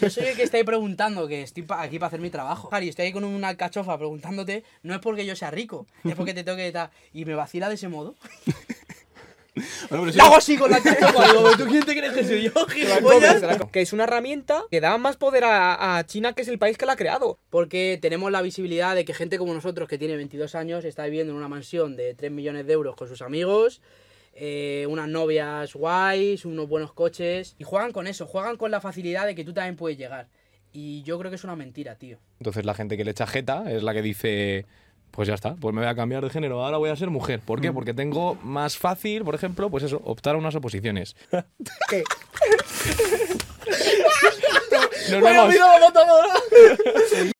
Yo soy el que está ahí preguntando, que estoy pa- aquí para hacer mi trabajo. Harry, estoy ahí con una alcachofa preguntándote, no es porque yo sea rico, es porque te tengo que dar. Y me vacila de ese modo. Bueno, pero sí, Y hago así con la alcachofa. Digo, ¿tú quién te crees que soy yo, gilipollas? Que es una herramienta que da más poder a, a China, que es el país que la ha creado. Porque tenemos la visibilidad de que gente como nosotros, que tiene 22 años, está viviendo en una mansión de 3 millones de euros con sus amigos, eh, unas novias guays, unos buenos coches, y juegan con eso, juegan con la facilidad de que tú también puedes llegar. Y yo creo que es una mentira, tío. Entonces la gente que le echa jeta es la que dice, pues ya está, pues me voy a cambiar de género, ahora voy a ser mujer. ¿Por qué? Porque tengo más fácil, por ejemplo, pues eso, optar a unas oposiciones. ¿Qué? Nos vemos. Buenas.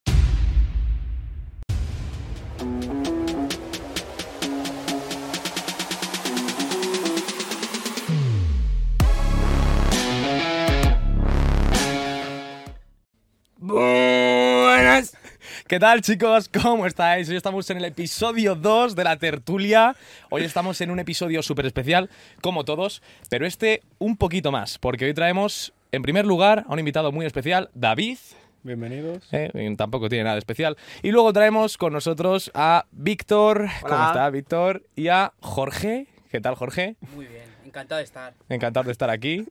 ¿Qué tal chicos? ¿Cómo estáis? Hoy estamos en el episodio 2 de la tertulia. Hoy estamos en un episodio súper especial, como todos, pero este un poquito más, porque hoy traemos, en primer lugar, a un invitado muy especial, David. Bienvenidos. eh, tampoco tiene nada de especial. Y luego traemos con nosotros a Víctor. ¿Cómo está Víctor? Y a Jorge. ¿Qué tal Jorge? Muy bien, encantado de estar. Encantado de estar aquí.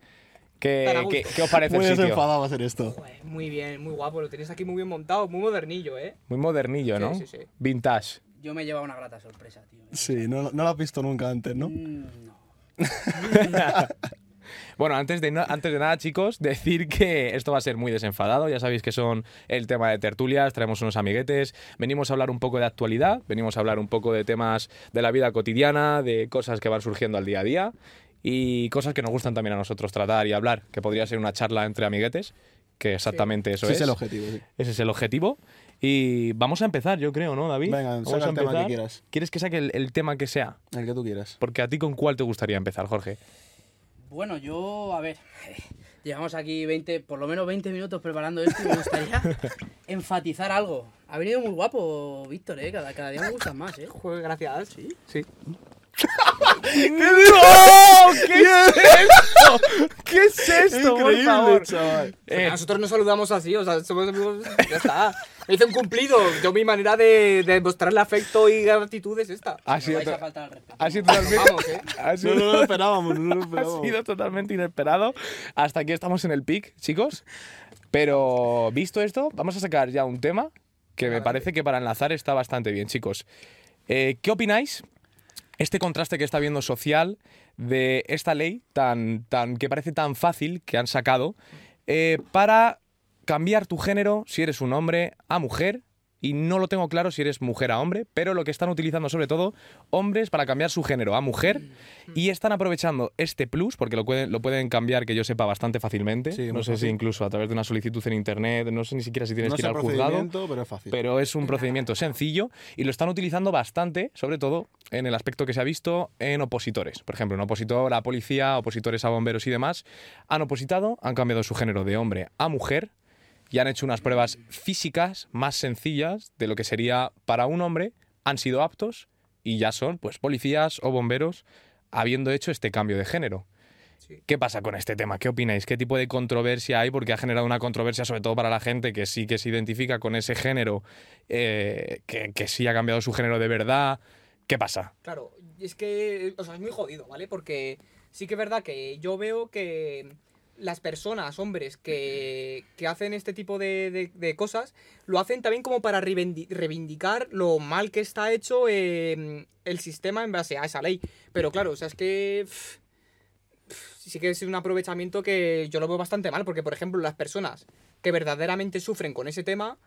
¿Qué, qué- qué os parece Muy el sitio? desenfadado ser esto. Joder, Muy bien, muy guapo. Lo tenéis aquí muy bien montado, muy modernillo, ¿eh? Muy modernillo, ¿no? Sí, sí, sí. Vintage. Yo me he llevado una grata sorpresa, tío. Sí, no, no lo has visto nunca antes, ¿no? Mm, no. Bueno, antes de, antes de nada, chicos, decir que esto va a ser muy desenfadado. Ya sabéis que son el tema de tertulias, traemos unos amiguetes, venimos a hablar un poco de actualidad, venimos a hablar un poco de temas de la vida cotidiana, de cosas que van surgiendo al día a día y cosas que nos gustan también a nosotros tratar y hablar, que podría ser una charla entre amiguetes, que exactamente eso Ese es. es el objetivo, sí. Ese es el objetivo. Y vamos a empezar, yo creo, ¿no, David? Venga, vamos saca a el tema que quieras. ¿Quieres que saque el, el tema que sea? El que tú quieras. Porque a ti con cuál te gustaría empezar, Jorge. Bueno, yo, a ver, llevamos aquí 20, por lo menos 20 minutos preparando esto y me gustaría enfatizar algo. Ha venido muy guapo, Víctor, ¿eh? Cada, cada día me gustas más, ¿eh? Joder, gracias. Sí. Sí. ¿Qué ¿Qué es esto? ¿Qué es esto, por favor? chaval. Eh, Nosotros nos saludamos así, o sea, somos amigos. Ya está. Me hice un cumplido. Yo, mi manera de, de mostrarle afecto y gratitud es esta. ha sido, vais a to- faltar al respeto. ha sido totalmente, Vamos, ¿eh? ha No, sido- no lo esperábamos, no lo ha esperábamos. sido totalmente inesperado. Hasta aquí estamos en el pic, chicos. Pero visto esto, vamos a sacar ya un tema que me parece que para enlazar está bastante bien, chicos. Eh, ¿Qué opináis? Este contraste que está viendo social de esta ley tan, tan que parece tan fácil que han sacado eh, para cambiar tu género si eres un hombre a mujer y no lo tengo claro si eres mujer a hombre, pero lo que están utilizando sobre todo hombres para cambiar su género a mujer y están aprovechando este plus porque lo pueden, lo pueden cambiar que yo sepa bastante fácilmente. Sí, no sé si incluso a través de una solicitud en internet, no sé ni siquiera si tienes No que ir al juzgado procedimiento, pero es fácil. pero es un procedimiento sencillo y lo están utilizando bastante, sobre todo en el aspecto que se ha visto en opositores. Por ejemplo, un opositor a policía, opositores a bomberos y demás, han opositado, han cambiado su género de hombre a mujer y han hecho unas pruebas físicas más sencillas de lo que sería para un hombre, han sido aptos y ya son pues policías o bomberos habiendo hecho este cambio de género. Sí. ¿Qué pasa con este tema? ¿Qué opináis? ¿Qué tipo de controversia hay? Porque ha generado una controversia sobre todo para la gente que sí que se identifica con ese género, eh, que, que sí ha cambiado su género de verdad. ¿Qué pasa? Claro, es que, o sea, es muy jodido, ¿vale? Porque sí que es verdad que yo veo que las personas, hombres, que, que hacen este tipo de, de- de cosas, lo hacen también como para reivindicar lo mal que está hecho eh, el sistema en base a esa ley. Pero claro, o sea, es que... pff, pff, sí que es un aprovechamiento que yo lo veo bastante mal, porque por ejemplo las personas que verdaderamente sufren con ese tema,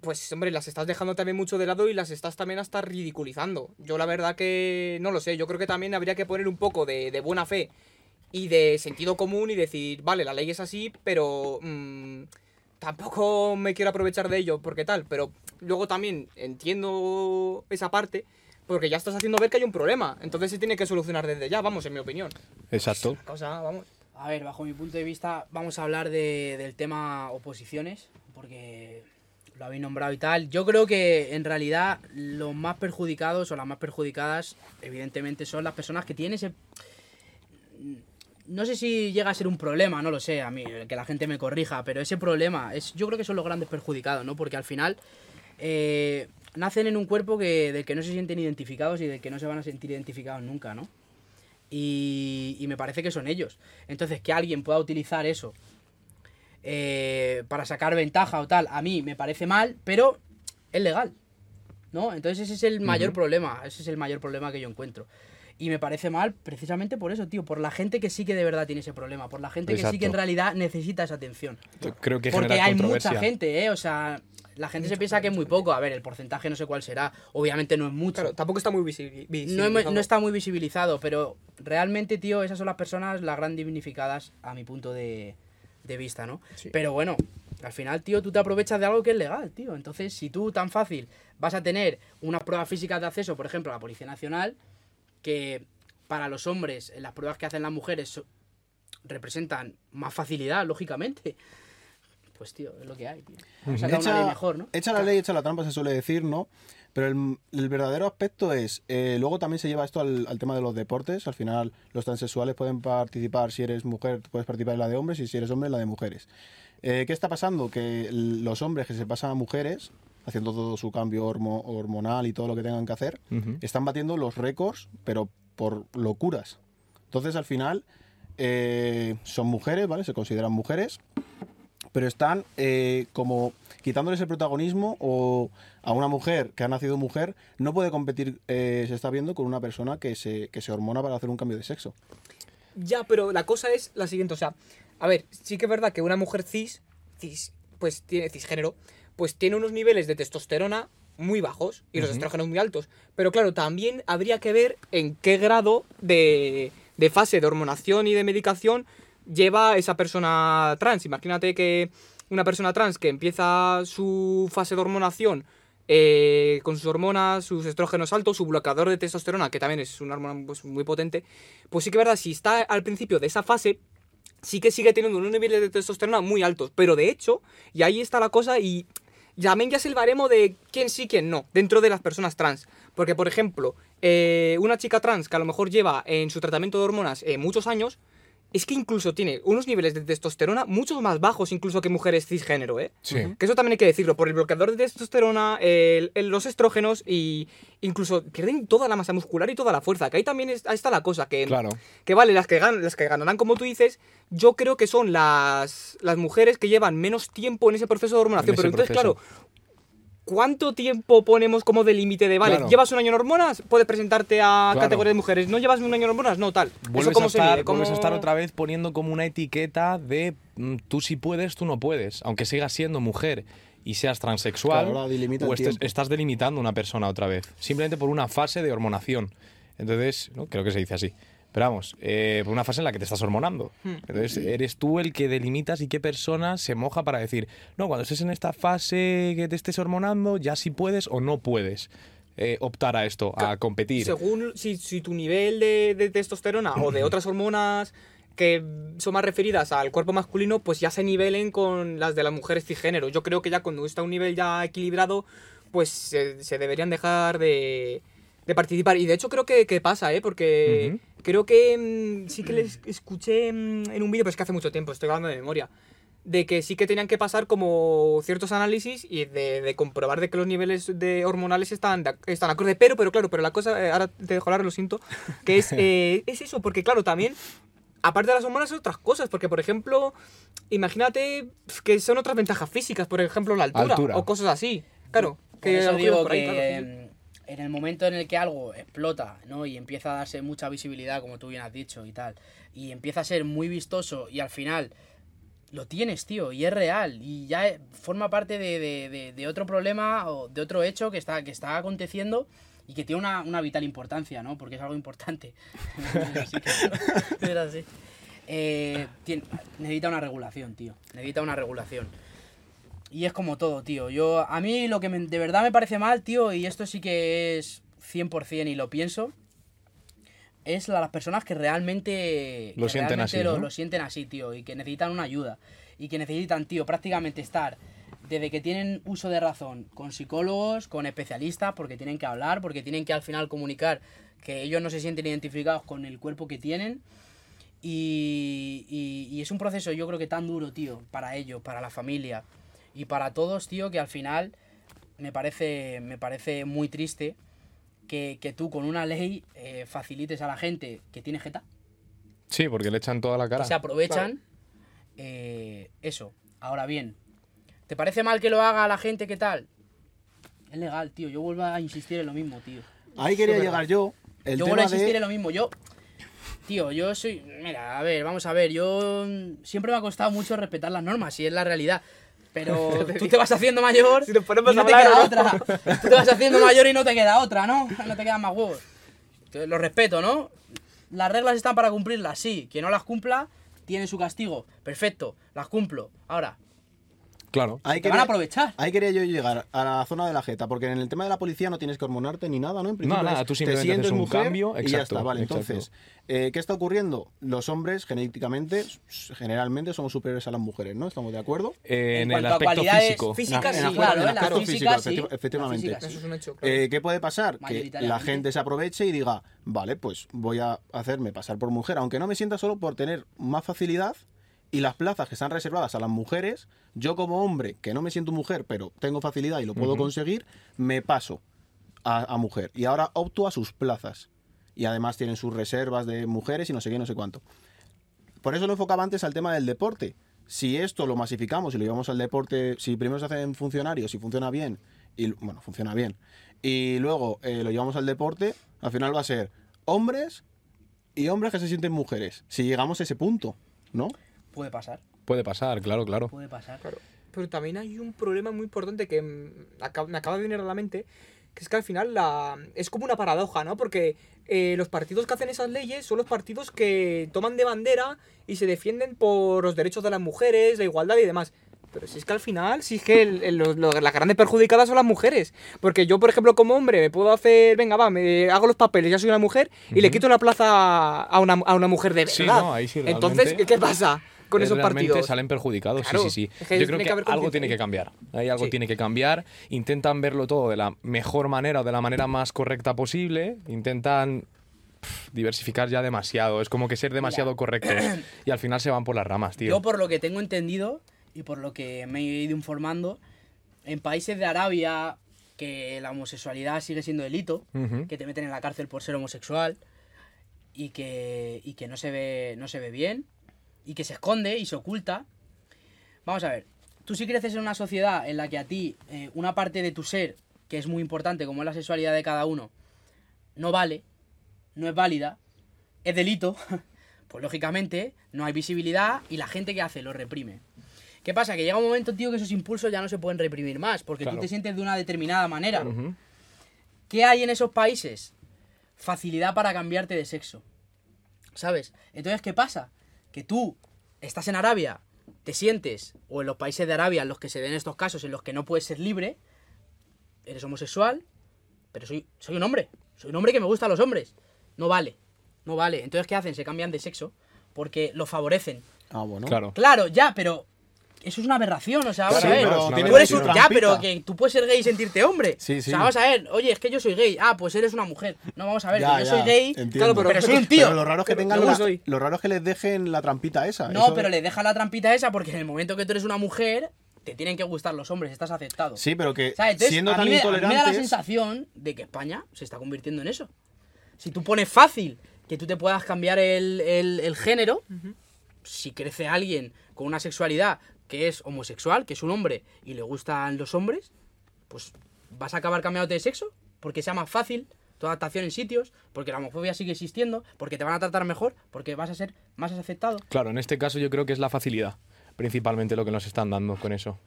pues hombre, las estás dejando también mucho de lado y las estás también hasta ridiculizando. Yo la verdad que no lo sé, yo creo que también habría que poner un poco de, de buena fe y de sentido común y decir, vale, la ley es así, pero mm, tampoco me quiero aprovechar de ello porque tal, pero luego también entiendo esa parte porque ya estás haciendo ver que hay un problema, entonces se tiene que solucionar desde ya, vamos, en mi opinión. Exacto. Cosa, vamos. A ver, bajo mi punto de vista, vamos a hablar de- del tema oposiciones, porque lo habéis nombrado y tal. Yo creo que en realidad los más perjudicados o las más perjudicadas, evidentemente, son las personas que tienen ese. No sé si llega a ser un problema, no lo sé, a mí, que la gente me corrija, pero ese problema, es, yo creo que son los grandes perjudicados, ¿no? Porque al final eh, nacen en un cuerpo que, del que no se sienten identificados y del que no se van a sentir identificados nunca, ¿no? Y, y me parece que son ellos. Entonces, que alguien pueda utilizar eso eh, para sacar ventaja o tal, a mí me parece mal, pero es legal, ¿no? Entonces ese es el mayor problema, ese es el mayor problema que yo encuentro. Y me parece mal precisamente por eso, tío, por la gente que sí que de verdad tiene ese problema, por la gente que sí que en realidad necesita esa atención. Yo Creo que Porque hay mucha gente, ¿eh? O sea, la gente se piensa que es muy poco. A ver, el porcentaje no sé cuál será. Obviamente no es mucho. Claro, tampoco está muy visible. no, es- visibilizado. no está muy visibilizado, pero realmente, tío, esas son las personas las gran dignificadas a mi punto de, de vista, ¿no? Sí. Pero bueno, al final, tío, tú te aprovechas de algo que es legal, tío. Entonces, si tú tan fácil vas a tener unas pruebas físicas de acceso, por ejemplo, a la Policía Nacional, que para los hombres, en las pruebas que hacen las mujeres, representan más facilidad, lógicamente. Pues, tío, es lo que hay, tío. Una ley mejor, ¿no? echa la ley, echa la trampa, se suele decir, ¿no? Pero el, el verdadero aspecto es, eh, luego también se lleva esto al, al tema de los deportes, al final los transexuales pueden participar, si eres mujer puedes participar en la de hombres y si eres hombre en la de mujeres. Eh, ¿Qué está pasando? Que los hombres que se pasan a mujeres, haciendo todo su cambio hormo- hormonal y todo lo que tengan que hacer, están batiendo los récords, pero por locuras. Entonces, al final, eh, son mujeres, ¿vale? Se consideran mujeres, pero están eh, como quitándoles el protagonismo o a una mujer que ha nacido mujer no puede competir, eh, se está viendo, con una persona que se, que se hormona para hacer un cambio de sexo. Ya, pero la cosa es la siguiente, o sea, a ver, sí que es verdad que una mujer cis, cis, pues tiene cisgénero, pues tiene unos niveles de testosterona muy bajos y los estrógenos muy altos. Pero claro, también habría que ver en qué grado de, de fase de hormonación y de medicación lleva esa persona trans. Imagínate que una persona trans que empieza su fase de hormonación eh, con sus hormonas, sus estrógenos altos, su bloqueador de testosterona, que también es una hormona pues, muy potente, pues sí que es verdad, si está al principio de esa fase, sí que sigue teniendo unos niveles de testosterona muy altos. Pero de hecho, y ahí está la cosa, y también ya es el de quién sí, quién no, dentro de las personas trans. Porque, por ejemplo, eh, una chica trans que a lo mejor lleva en su tratamiento de hormonas eh, muchos años, es que incluso tiene unos niveles de testosterona mucho más bajos incluso que mujeres cisgénero, ¿eh? Sí. Que eso también hay que decirlo, por el bloqueador de testosterona, el- el- los estrógenos y incluso pierden toda la masa muscular y toda la fuerza. Que ahí también es- ahí está la cosa, que, Claro. que vale, las que, gan- las que ganarán, como tú dices, yo creo que son las, las mujeres que llevan menos tiempo en ese proceso de hormonación. En Pero entonces, proceso. claro, ¿cuánto tiempo ponemos como de límite de, vale, Claro. llevas un año en hormonas, puedes presentarte a Claro. categoría de mujeres, no llevas un año en hormonas, no, tal. Vuelves, ¿Eso cómo a se estar, mide? ¿Cómo- vuelves a estar otra vez poniendo como una etiqueta de mm, tú sí puedes, tú no puedes. Aunque sigas siendo mujer y seas transexual, Claro, o estés- estás delimitando a una persona otra vez. Simplemente por una fase de hormonación. Entonces, ¿no? creo que se dice así. Pero vamos, eh, por una fase en la que te estás hormonando. Hmm. Entonces, eres tú el que delimitas y qué persona se moja para decir, no, cuando estés en esta fase que te estés hormonando, ya sí puedes o no puedes eh, optar a esto, a competir. Según si, si tu nivel de, de testosterona o de otras hormonas que son más referidas al cuerpo masculino, pues ya se nivelen con las de las mujeres cisgénero. Yo creo que ya cuando está un nivel ya equilibrado, pues se, se deberían dejar de, de participar. Y de hecho creo que, que pasa, ¿eh? Porque creo que mm, sí que les escuché mm, en un vídeo, pero es que hace mucho tiempo, estoy hablando de memoria, de que sí que tenían que pasar como ciertos análisis y de, de comprobar de que los niveles de hormonales están, de- están acorde. Pero, pero claro, pero la cosa, eh, ahora te dejo hablar, lo siento, que es, eh, es eso, porque claro, también, aparte de las hormonas, son otras cosas, porque por ejemplo, imagínate que son otras ventajas físicas, por ejemplo, la altura, Altura. o cosas así. Claro, Por que digo por ahí, que claro, sí, sí. em, en el momento en el que algo explota, ¿no? Y empieza a darse mucha visibilidad, como tú bien has dicho y tal, y empieza a ser muy vistoso y al final lo tienes, tío, y es real, y ya forma parte de, de- otro problema o de otro hecho que está, que está aconteciendo y que tiene una, una vital importancia, ¿no? Porque es algo importante. Eh, necesita una regulación, tío. Necesita una regulación. Y es como todo, tío. Yo, a mí lo que me- de verdad me parece mal, tío, y esto sí que es 100% y lo pienso, es la- las personas que realmente, Lo que sienten realmente así, lo, ¿no? lo sienten así, tío, y que necesitan una ayuda. Y que necesitan, tío, prácticamente estar desde que tienen uso de razón con psicólogos, con especialistas, porque tienen que hablar, porque tienen que al final comunicar que ellos no se sienten identificados con el cuerpo que tienen Y, y- y es un proceso, yo creo que tan duro, tío, para ellos, para la familia y para todos, tío, que al final me parece, me parece muy triste que, que tú con una ley eh, facilites a la gente que tiene jeta, Sí, porque le echan toda la cara. que se aprovechan. eh, eso. Ahora bien, ¿te parece mal que lo haga la gente? ¿Qué tal? Es legal, tío. Yo vuelvo a insistir en lo mismo, tío. Ahí quería llegar yo. El yo vuelvo a tema insistir de... en lo mismo. Yo, tío, yo soy. Mira, a ver, vamos a ver. Yo mm, siempre me ha costado mucho respetar las normas, y es la realidad. Pero tú te vas haciendo mayor Si nos ponemos y no a te hablar, queda ¿no? otra. Tú te vas haciendo mayor y no te queda otra, ¿no? No te quedan más huevos. Entonces, lo respeto, ¿no? Las reglas están para cumplirlas, sí. Quien no las cumpla tiene su castigo. Perfecto, las cumplo. Ahora, Claro. Ahí te quería- van a aprovechar. Ahí quería yo llegar a la zona de la jeta, porque en el tema de la policía no tienes que hormonarte ni nada, ¿no? En principio nada, es, tú te simplemente sientes haces un mujer cambio, y ya exacto, está, vale. exacto. Entonces, eh, ¿qué está ocurriendo? Los hombres genéticamente, generalmente somos superiores a las mujeres, ¿no? ¿Estamos de acuerdo? Eh, en En el aspecto cualidades físico. físicas, sí, aspecto- claro, en la aspecto físico, efectivamente. Eso es un hecho, claro. Eh, ¿Qué puede pasar? Que la gente se aproveche y diga, vale, pues voy a hacerme pasar por mujer, aunque no me sienta solo por tener más facilidad y las plazas que están reservadas a las mujeres, yo como hombre, que no me siento mujer, pero tengo facilidad y lo puedo conseguir, me paso a, a mujer. Y ahora opto a sus plazas. Y además tienen sus reservas de mujeres y no sé qué, no sé cuánto. Por eso lo enfocaba antes al tema del deporte. Si esto lo masificamos y lo llevamos al deporte, si primero se hacen funcionarios y funciona bien, y bueno, funciona bien, y luego eh, lo llevamos al deporte, al final va a ser hombres y hombres que se sienten mujeres. Si llegamos a ese punto, ¿no? Puede pasar, Puede pasar, claro, claro. puede pasar. Claro. Pero también hay un problema muy importante que me acaba de venir a la mente, que es que al final la, es como una paradoja, ¿no? Porque eh, los partidos que hacen esas leyes son los partidos que toman de bandera y se defienden por los derechos de las mujeres, la igualdad y demás. Pero si es que al final, si es que el- el- los- los- las grandes perjudicadas son las mujeres. Porque yo, por ejemplo, como hombre, me puedo hacer, venga, va, me hago los papeles, ya soy una mujer, y le quito la plaza a una, a una mujer de verdad. Sí, no, ahí sí, Entonces, ¿qué, qué pasa con esos realmente partidos? salen perjudicados, Claro, sí, sí, sí. es que Yo creo que, algo tiene que cambiar. Hay algo Sí. tiene que cambiar. Intentan verlo todo de la mejor manera o de la manera más correcta posible. Intentan diversificar ya demasiado. Es como que ser demasiado correctos. Y al final se van por las ramas, tío. Yo por lo que tengo entendido y por lo que me he ido informando, en países de Arabia que la homosexualidad sigue siendo delito, que te meten en la cárcel por ser homosexual y que, y que no, se ve, no se ve bien y que se esconde y se oculta. Vamos a ver, tú si creces en una sociedad en la que a ti eh, una parte de tu ser, que es muy importante como es la sexualidad de cada uno, no vale, no es válida, es delito, pues lógicamente no hay visibilidad y la gente que hace lo reprime. ¿Qué pasa? Que llega un momento, tío, que esos impulsos ya no se pueden reprimir más, porque Claro. tú te sientes de una determinada manera. ¿Qué hay en esos países? Facilidad para cambiarte de sexo. ¿Sabes? Entonces, ¿qué pasa? Que tú estás en Arabia, te sientes, o en los países de Arabia en los que se den estos casos, en los que no puedes ser libre, eres homosexual, pero soy, soy un hombre. Soy un hombre que me gustan los hombres. No vale. No vale. Entonces, ¿qué hacen? Se cambian de sexo porque lo favorecen. Ah, bueno. Claro. Claro, ya, pero eso es una aberración, o sea, vamos Sí, a ver. pero Tú eres un- ya, pero que tú puedes ser gay y sentirte hombre. Sí, sí. O sea, vamos a ver, oye, es que yo soy gay. Ah, pues eres una mujer. No, vamos a ver, Ya, que yo ya, soy gay. entiendo. Claro, pero- pero soy un tío. Pero lo raro es que Pero tengan la- lo raro es que les dejen la trampita esa. No, Eso- pero le deja la trampita esa porque en el momento que tú eres una mujer, te tienen que gustar los hombres, estás aceptado. Sí, pero que ¿Sabes? Entonces, siendo tan mí me, da la sensación de que España se está convirtiendo en eso. Si tú pones fácil que tú te puedas cambiar el, el- el género, si crece alguien con una sexualidad que es homosexual, que es un hombre y le gustan los hombres, pues vas a acabar cambiándote de sexo porque sea más fácil tu adaptación en sitios, porque la homofobia sigue existiendo, porque te van a tratar mejor, porque vas a ser más aceptado. Claro, en este caso yo creo que es la facilidad, principalmente lo que nos están dando con eso.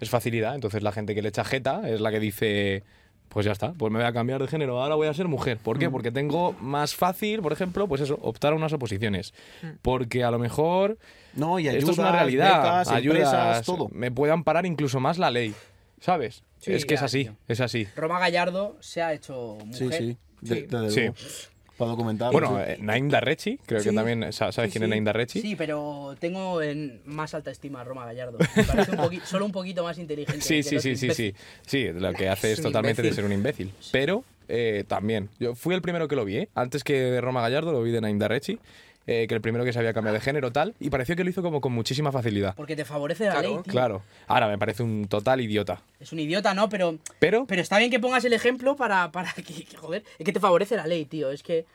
Es facilidad, entonces la gente que le echa jeta es la que dice, pues ya está, pues me voy a cambiar de género, ahora voy a ser mujer. ¿Por qué? Porque tengo más fácil, por ejemplo, pues eso, optar a unas oposiciones. Porque a lo mejor No, y esto es una ayudas, realidad, becas, ayudas, empresas, todo. me puede amparar incluso más la ley, ¿sabes? Sí, es que es así, tío. es así. Roma Gallardo se ha hecho Sí, mujer. sí. De- Sí. Sí. Para documentar. Bueno, eh, Naim Darrechi, creo que también, sa- ¿sabes Sí, quién es. Naim Darrechi? Sí, pero tengo en más alta estima a Roma Gallardo. Me parece un poqui- solo un poquito más inteligente. Sí, que sí, sí, sí, sí. Sí, lo que hace es totalmente de ser un imbécil. Pero eh, también, yo fui el primero que lo vi, ¿eh? Antes que de Roma Gallardo lo vi de Naim Darrechi. Eh, que el primero que se había cambiado de género tal, y pareció que lo hizo como con muchísima facilidad. Porque te favorece la Claro, ley, tío. Claro. Ahora me parece un total idiota. Es un idiota, ¿no? Pero, Pero, pero está bien que pongas el ejemplo para, para que, que, joder, es que te favorece la ley, tío. Es que...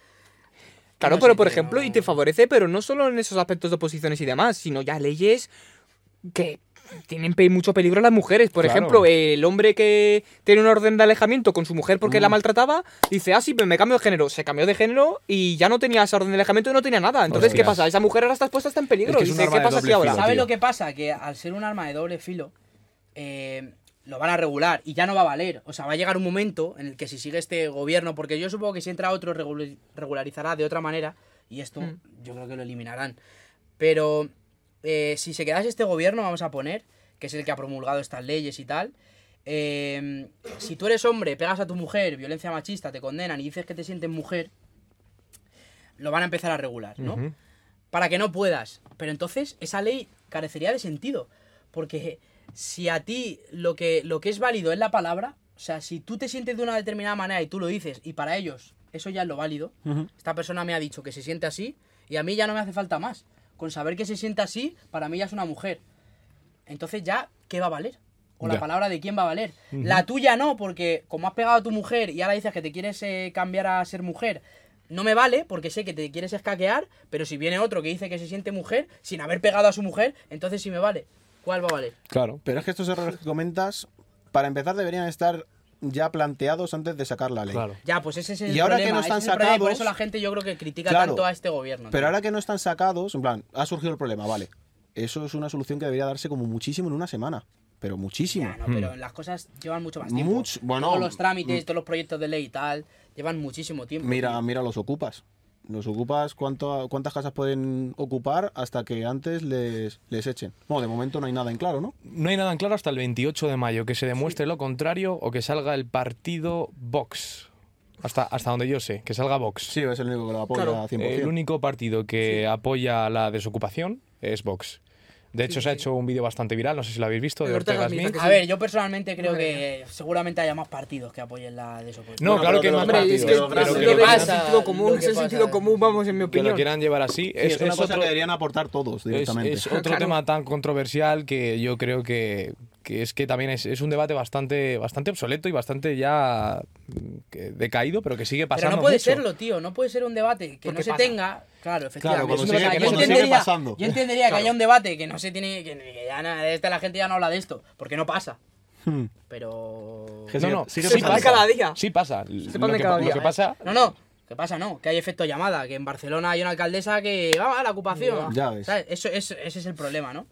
Claro, no pero sé, por ejemplo, no- y te favorece, pero no solo en esos aspectos de oposiciones y demás, sino ya leyes que tienen pe- mucho peligro a las mujeres. Por Claro. ejemplo, el hombre que tiene una orden de alejamiento con su mujer porque Mm. la maltrataba, dice, ah, sí, pero me cambio de género. Se cambió de género y ya no tenía esa orden de alejamiento y no tenía nada. Entonces, ¿qué pasa? Esa mujer ahora está expuesta, está en peligro. Es que es un dice, arma ¿qué pasa si ahora? ¿Sabes tío. lo que pasa? Que al ser un arma de doble filo, eh, lo van a regular y ya no va a valer. O sea, va a llegar un momento en el que si sigue este gobierno, porque yo supongo que si entra otro regul- regularizará de otra manera y esto Mm. yo creo que lo eliminarán. Pero eh, si se quedase este gobierno, vamos a poner, que es el que ha promulgado estas leyes y tal, eh, si tú eres hombre, pegas a tu mujer, violencia machista, te condenan y dices que te sientes mujer, lo van a empezar a regular, ¿no? Para que no puedas. Pero entonces esa ley carecería de sentido. Porque si a ti lo que, lo que es válido es la palabra, o sea, si tú te sientes de una determinada manera y tú lo dices, y para ellos eso ya es lo válido, esta persona me ha dicho que se siente así, y a mí ya no me hace falta más. Con saber que se siente así, para mí ya es una mujer. Entonces ya, ¿qué va a valer? O la palabra de quién va a valer. La tuya no, porque como has pegado a tu mujer y ahora dices que te quieres eh, cambiar a ser mujer, no me vale porque sé que te quieres escaquear, pero si viene otro que dice que se siente mujer, sin haber pegado a su mujer, entonces sí me vale. ¿Cuál va a valer? Claro. Pero es que estos errores que comentas, para empezar, deberían estar ya planteados antes de sacar la ley. Claro. Ya, pues ese es el Y ahora que problema. no están es el problema, y Por sacados- eso la gente yo creo que critica Claro. tanto a este gobierno. Pero ahora que no están sacados, en plan, ha surgido el problema, vale. Eso es una solución que debería darse como muchísimo en una semana. Pero muchísimo. Ya, no, pero las cosas llevan mucho más tiempo. Much- bueno, todos los trámites, mm. todos los proyectos de ley y tal, llevan muchísimo tiempo. Mira, tío. mira los ocupas. Los ocupas, ¿cuánto, ¿cuántas casas pueden ocupar hasta que antes les, les echen? Bueno, de momento no hay nada en claro, ¿no? No hay nada en claro hasta el 28 de mayo, que se demuestre lo contrario o que salga el partido Vox. Hasta, hasta donde yo sé, que salga Vox. Sí, es el único que lo apoya Claro, 100%. El único partido que apoya la desocupación es Vox. De hecho, Sí, se ha hecho un vídeo bastante viral, no sé si lo habéis visto, de Ortega Smith, que A ver, yo personalmente creo que seguramente haya más partidos que apoyen la desoposición. No, Bueno, claro que que más Hombre, es que Pero que de lo que pasa- sentido común, es que el sentido común, vamos, en mi Que opinión. lo quieran llevar así. Sí, Es, es, una cosa otro, que deberían aportar todos directamente. es otro Claro. tema tan controversial que yo creo que, que es que también es, es un debate bastante, bastante obsoleto y bastante ya mm, decaído, pero que sigue Pero pasando no puede mucho. serlo, tío. No puede ser un debate que Porque no se pasa. tenga. Claro, efectivamente. sigue- yo, entendería, pasando. yo entendería que haya un debate que no se tiene. que, que ya nada, de esta la gente ya no habla de esto. Porque no pasa. Hmm. Pero. Que No, sigue- no, sigue sí pasa. cada día. Sí pasa. sepan Lo que, cada lo día. que pasa... No, no. ¿Qué pasa? No, que hay efecto llamada, que en Barcelona hay una alcaldesa que va a la ocupación. Ya ves. ¿Sabes? Eso, es- ese es el problema, ¿no?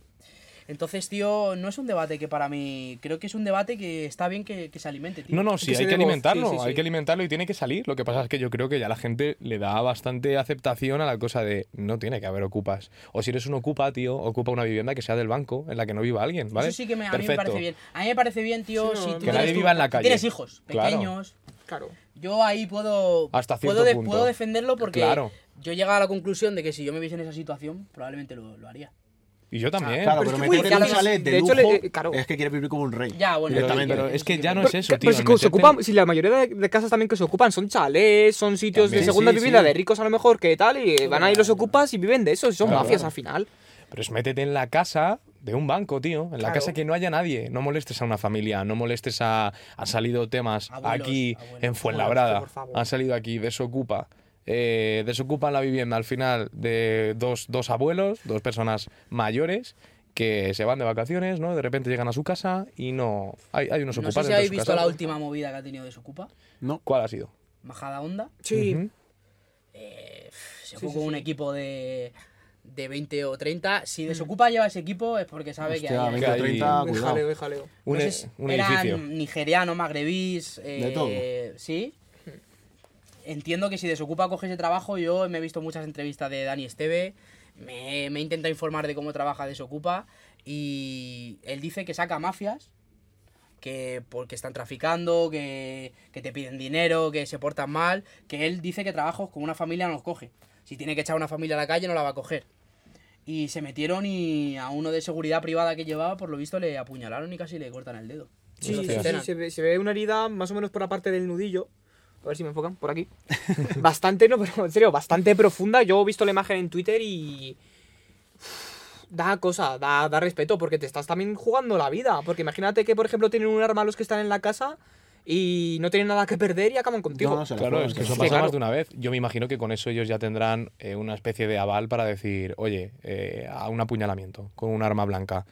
Entonces, tío, no es un debate que para mí. Creo que es un debate que está bien que, que se alimente, tío. No, no, Que sí, hay que alimentarlo, sí, sí, hay que alimentarlo y tiene que salir. Lo que pasa es que yo creo que ya la gente le da bastante aceptación a la cosa de no tiene que haber ocupas. O si eres un ocupa, tío, ocupa una vivienda que sea del banco en la que no viva alguien, ¿vale? Eso sí que me, a mí me parece bien. A mí me parece bien, tío, Sí, no, si que tú nadie tienes tu- viva en la calle. Tienes hijos pequeños. Claro. Yo ahí puedo. Hasta cierto puedo, de- punto. puedo defenderlo porque Claro. yo he llegado a la conclusión de que si yo me viese en esa situación, probablemente lo, lo haría. Y yo también. Claro, Pero pero, es que muy meterte en un chalet de, de hecho, lujo le- eh, claro. es que quiere vivir como un rey. Ya, bueno, Pero, directamente. pero es que ya no Pero- es eso, tío. pero si, que se meterte- ocupan, si la mayoría de, de casas también que se ocupan son chalés, son sitios También, de segunda sí, vivienda sí. de ricos a lo mejor que tal, y van ahí los ocupas y viven de eso, y son Claro, mafias claro. al final. Pero es métete en la casa de un banco, tío. En la Claro. casa que no haya nadie. No molestes a una familia, no molestes a... Han salido temas Abuelos, aquí abuelos. en Fuenlabrada. por favor. Han salido aquí, desocupa. Eh, desocupan la vivienda al final de dos, dos abuelos, dos personas mayores que se van de vacaciones, ¿no? De repente llegan a su casa y no... Hay, hay unos no sé ocupas si de habéis visto casa. la última movida que ha tenido Desocupa. No. ¿Cuál ha sido? Majada Onda. Sí. Ujú. Eh, se Sí, fue sí, con un sí. equipo de, de 20 o 30. Si Desocupa lleva ese equipo es porque sabe que Hostia, hay. 20 Que o hay- 30, De cuidado. jaleo, de jaleo. Un, no e- sé un eran edificio. nigerianos, magrebís. eh, todo. Sí. Entiendo que si Desocupa coge ese trabajo, yo me he visto muchas entrevistas de Dani Esteve, me, me he intentado informar de cómo trabaja Desocupa y él dice que saca mafias, que porque están traficando, que, que te piden dinero, que se portan mal, que él dice que trabajos con una familia no los coge. Si tiene que echar a una familia a la calle no la va a coger. Y se metieron y a uno de seguridad privada que llevaba, por lo visto, le apuñalaron y casi le cortan el dedo. Sí, sí, sí, se, ve, se ve una herida más o menos por la parte del nudillo. A ver si me enfocan por aquí. bastante, no, pero en serio, bastante profunda. Yo he visto la imagen en Twitter y. Da cosa, da, da respeto, porque te estás también jugando la vida. Porque imagínate que, por ejemplo, tienen un arma los que están en la casa y no tienen nada que perder y acaban contigo. No, no Claro, juegan, es que eso Sí, pasa claro. más de una vez. Yo me imagino que con eso ellos ya tendrán eh, una especie de aval para decir, oye, eh, a un apuñalamiento con un arma blanca.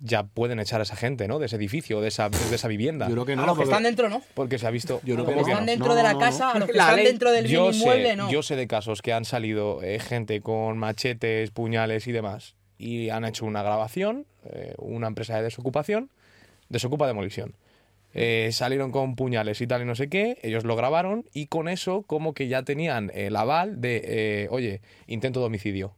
Ya pueden echar a esa gente, ¿no? De ese edificio, de esa, de esa vivienda. Yo creo que no. a los que están dentro, no. Porque se ha visto. Yo creo A que los que están no, dentro no, de la no, casa, a los que La están ley- dentro del bien yo inmueble, sé, no. yo sé de casos que han salido eh, gente con machetes, puñales y demás y han hecho una grabación, eh, una empresa de desocupación, desocupa demolición. Eh, salieron con puñales y tal y no sé qué, ellos lo grabaron y con eso como que ya tenían el aval de, eh, oye, intento de homicidio.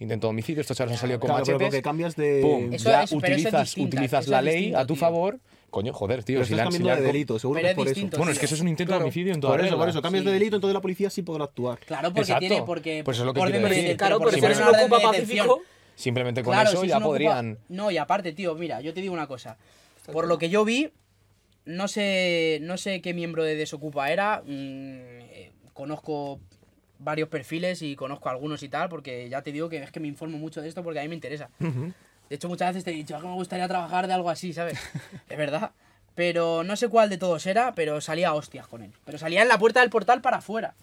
Intento de homicidio, estos chavales han salido con Claro, pero machetes. porque cambias de. pum, Eso ya es- pero eso es utilizas, distinta, utilizas la ley distinto, a tu tío. favor. Coño, joder, tío, Pero si estás la han cambiando de enseñado- delito, seguro Pero que es por distinto, eso. Bueno, es que eso es un intento Claro. de homicidio en toda Por eso, por eso, cambias Sí. de delito, entonces la policía sí podrá actuar. Claro, porque Exacto. tiene, porque Pues eso es lo que quiero de-. Claro, pero si eres una un de ocupa pacífico, Simplemente con Claro, eso si es ya podrían... No, y aparte, tío, mira, yo te digo una cosa. Por lo que yo vi, no sé, no sé qué miembro de Desocupa era. mm, eh, conozco varios perfiles y conozco algunos y tal, porque ya te digo que es que me informo mucho de esto porque a mí me interesa. De hecho, muchas veces te he dicho "Ah, que me gustaría trabajar de algo así, ¿sabes? es verdad. Pero no sé cuál de todos era, pero salía a hostias con él. Pero salía en la puerta del portal para afuera.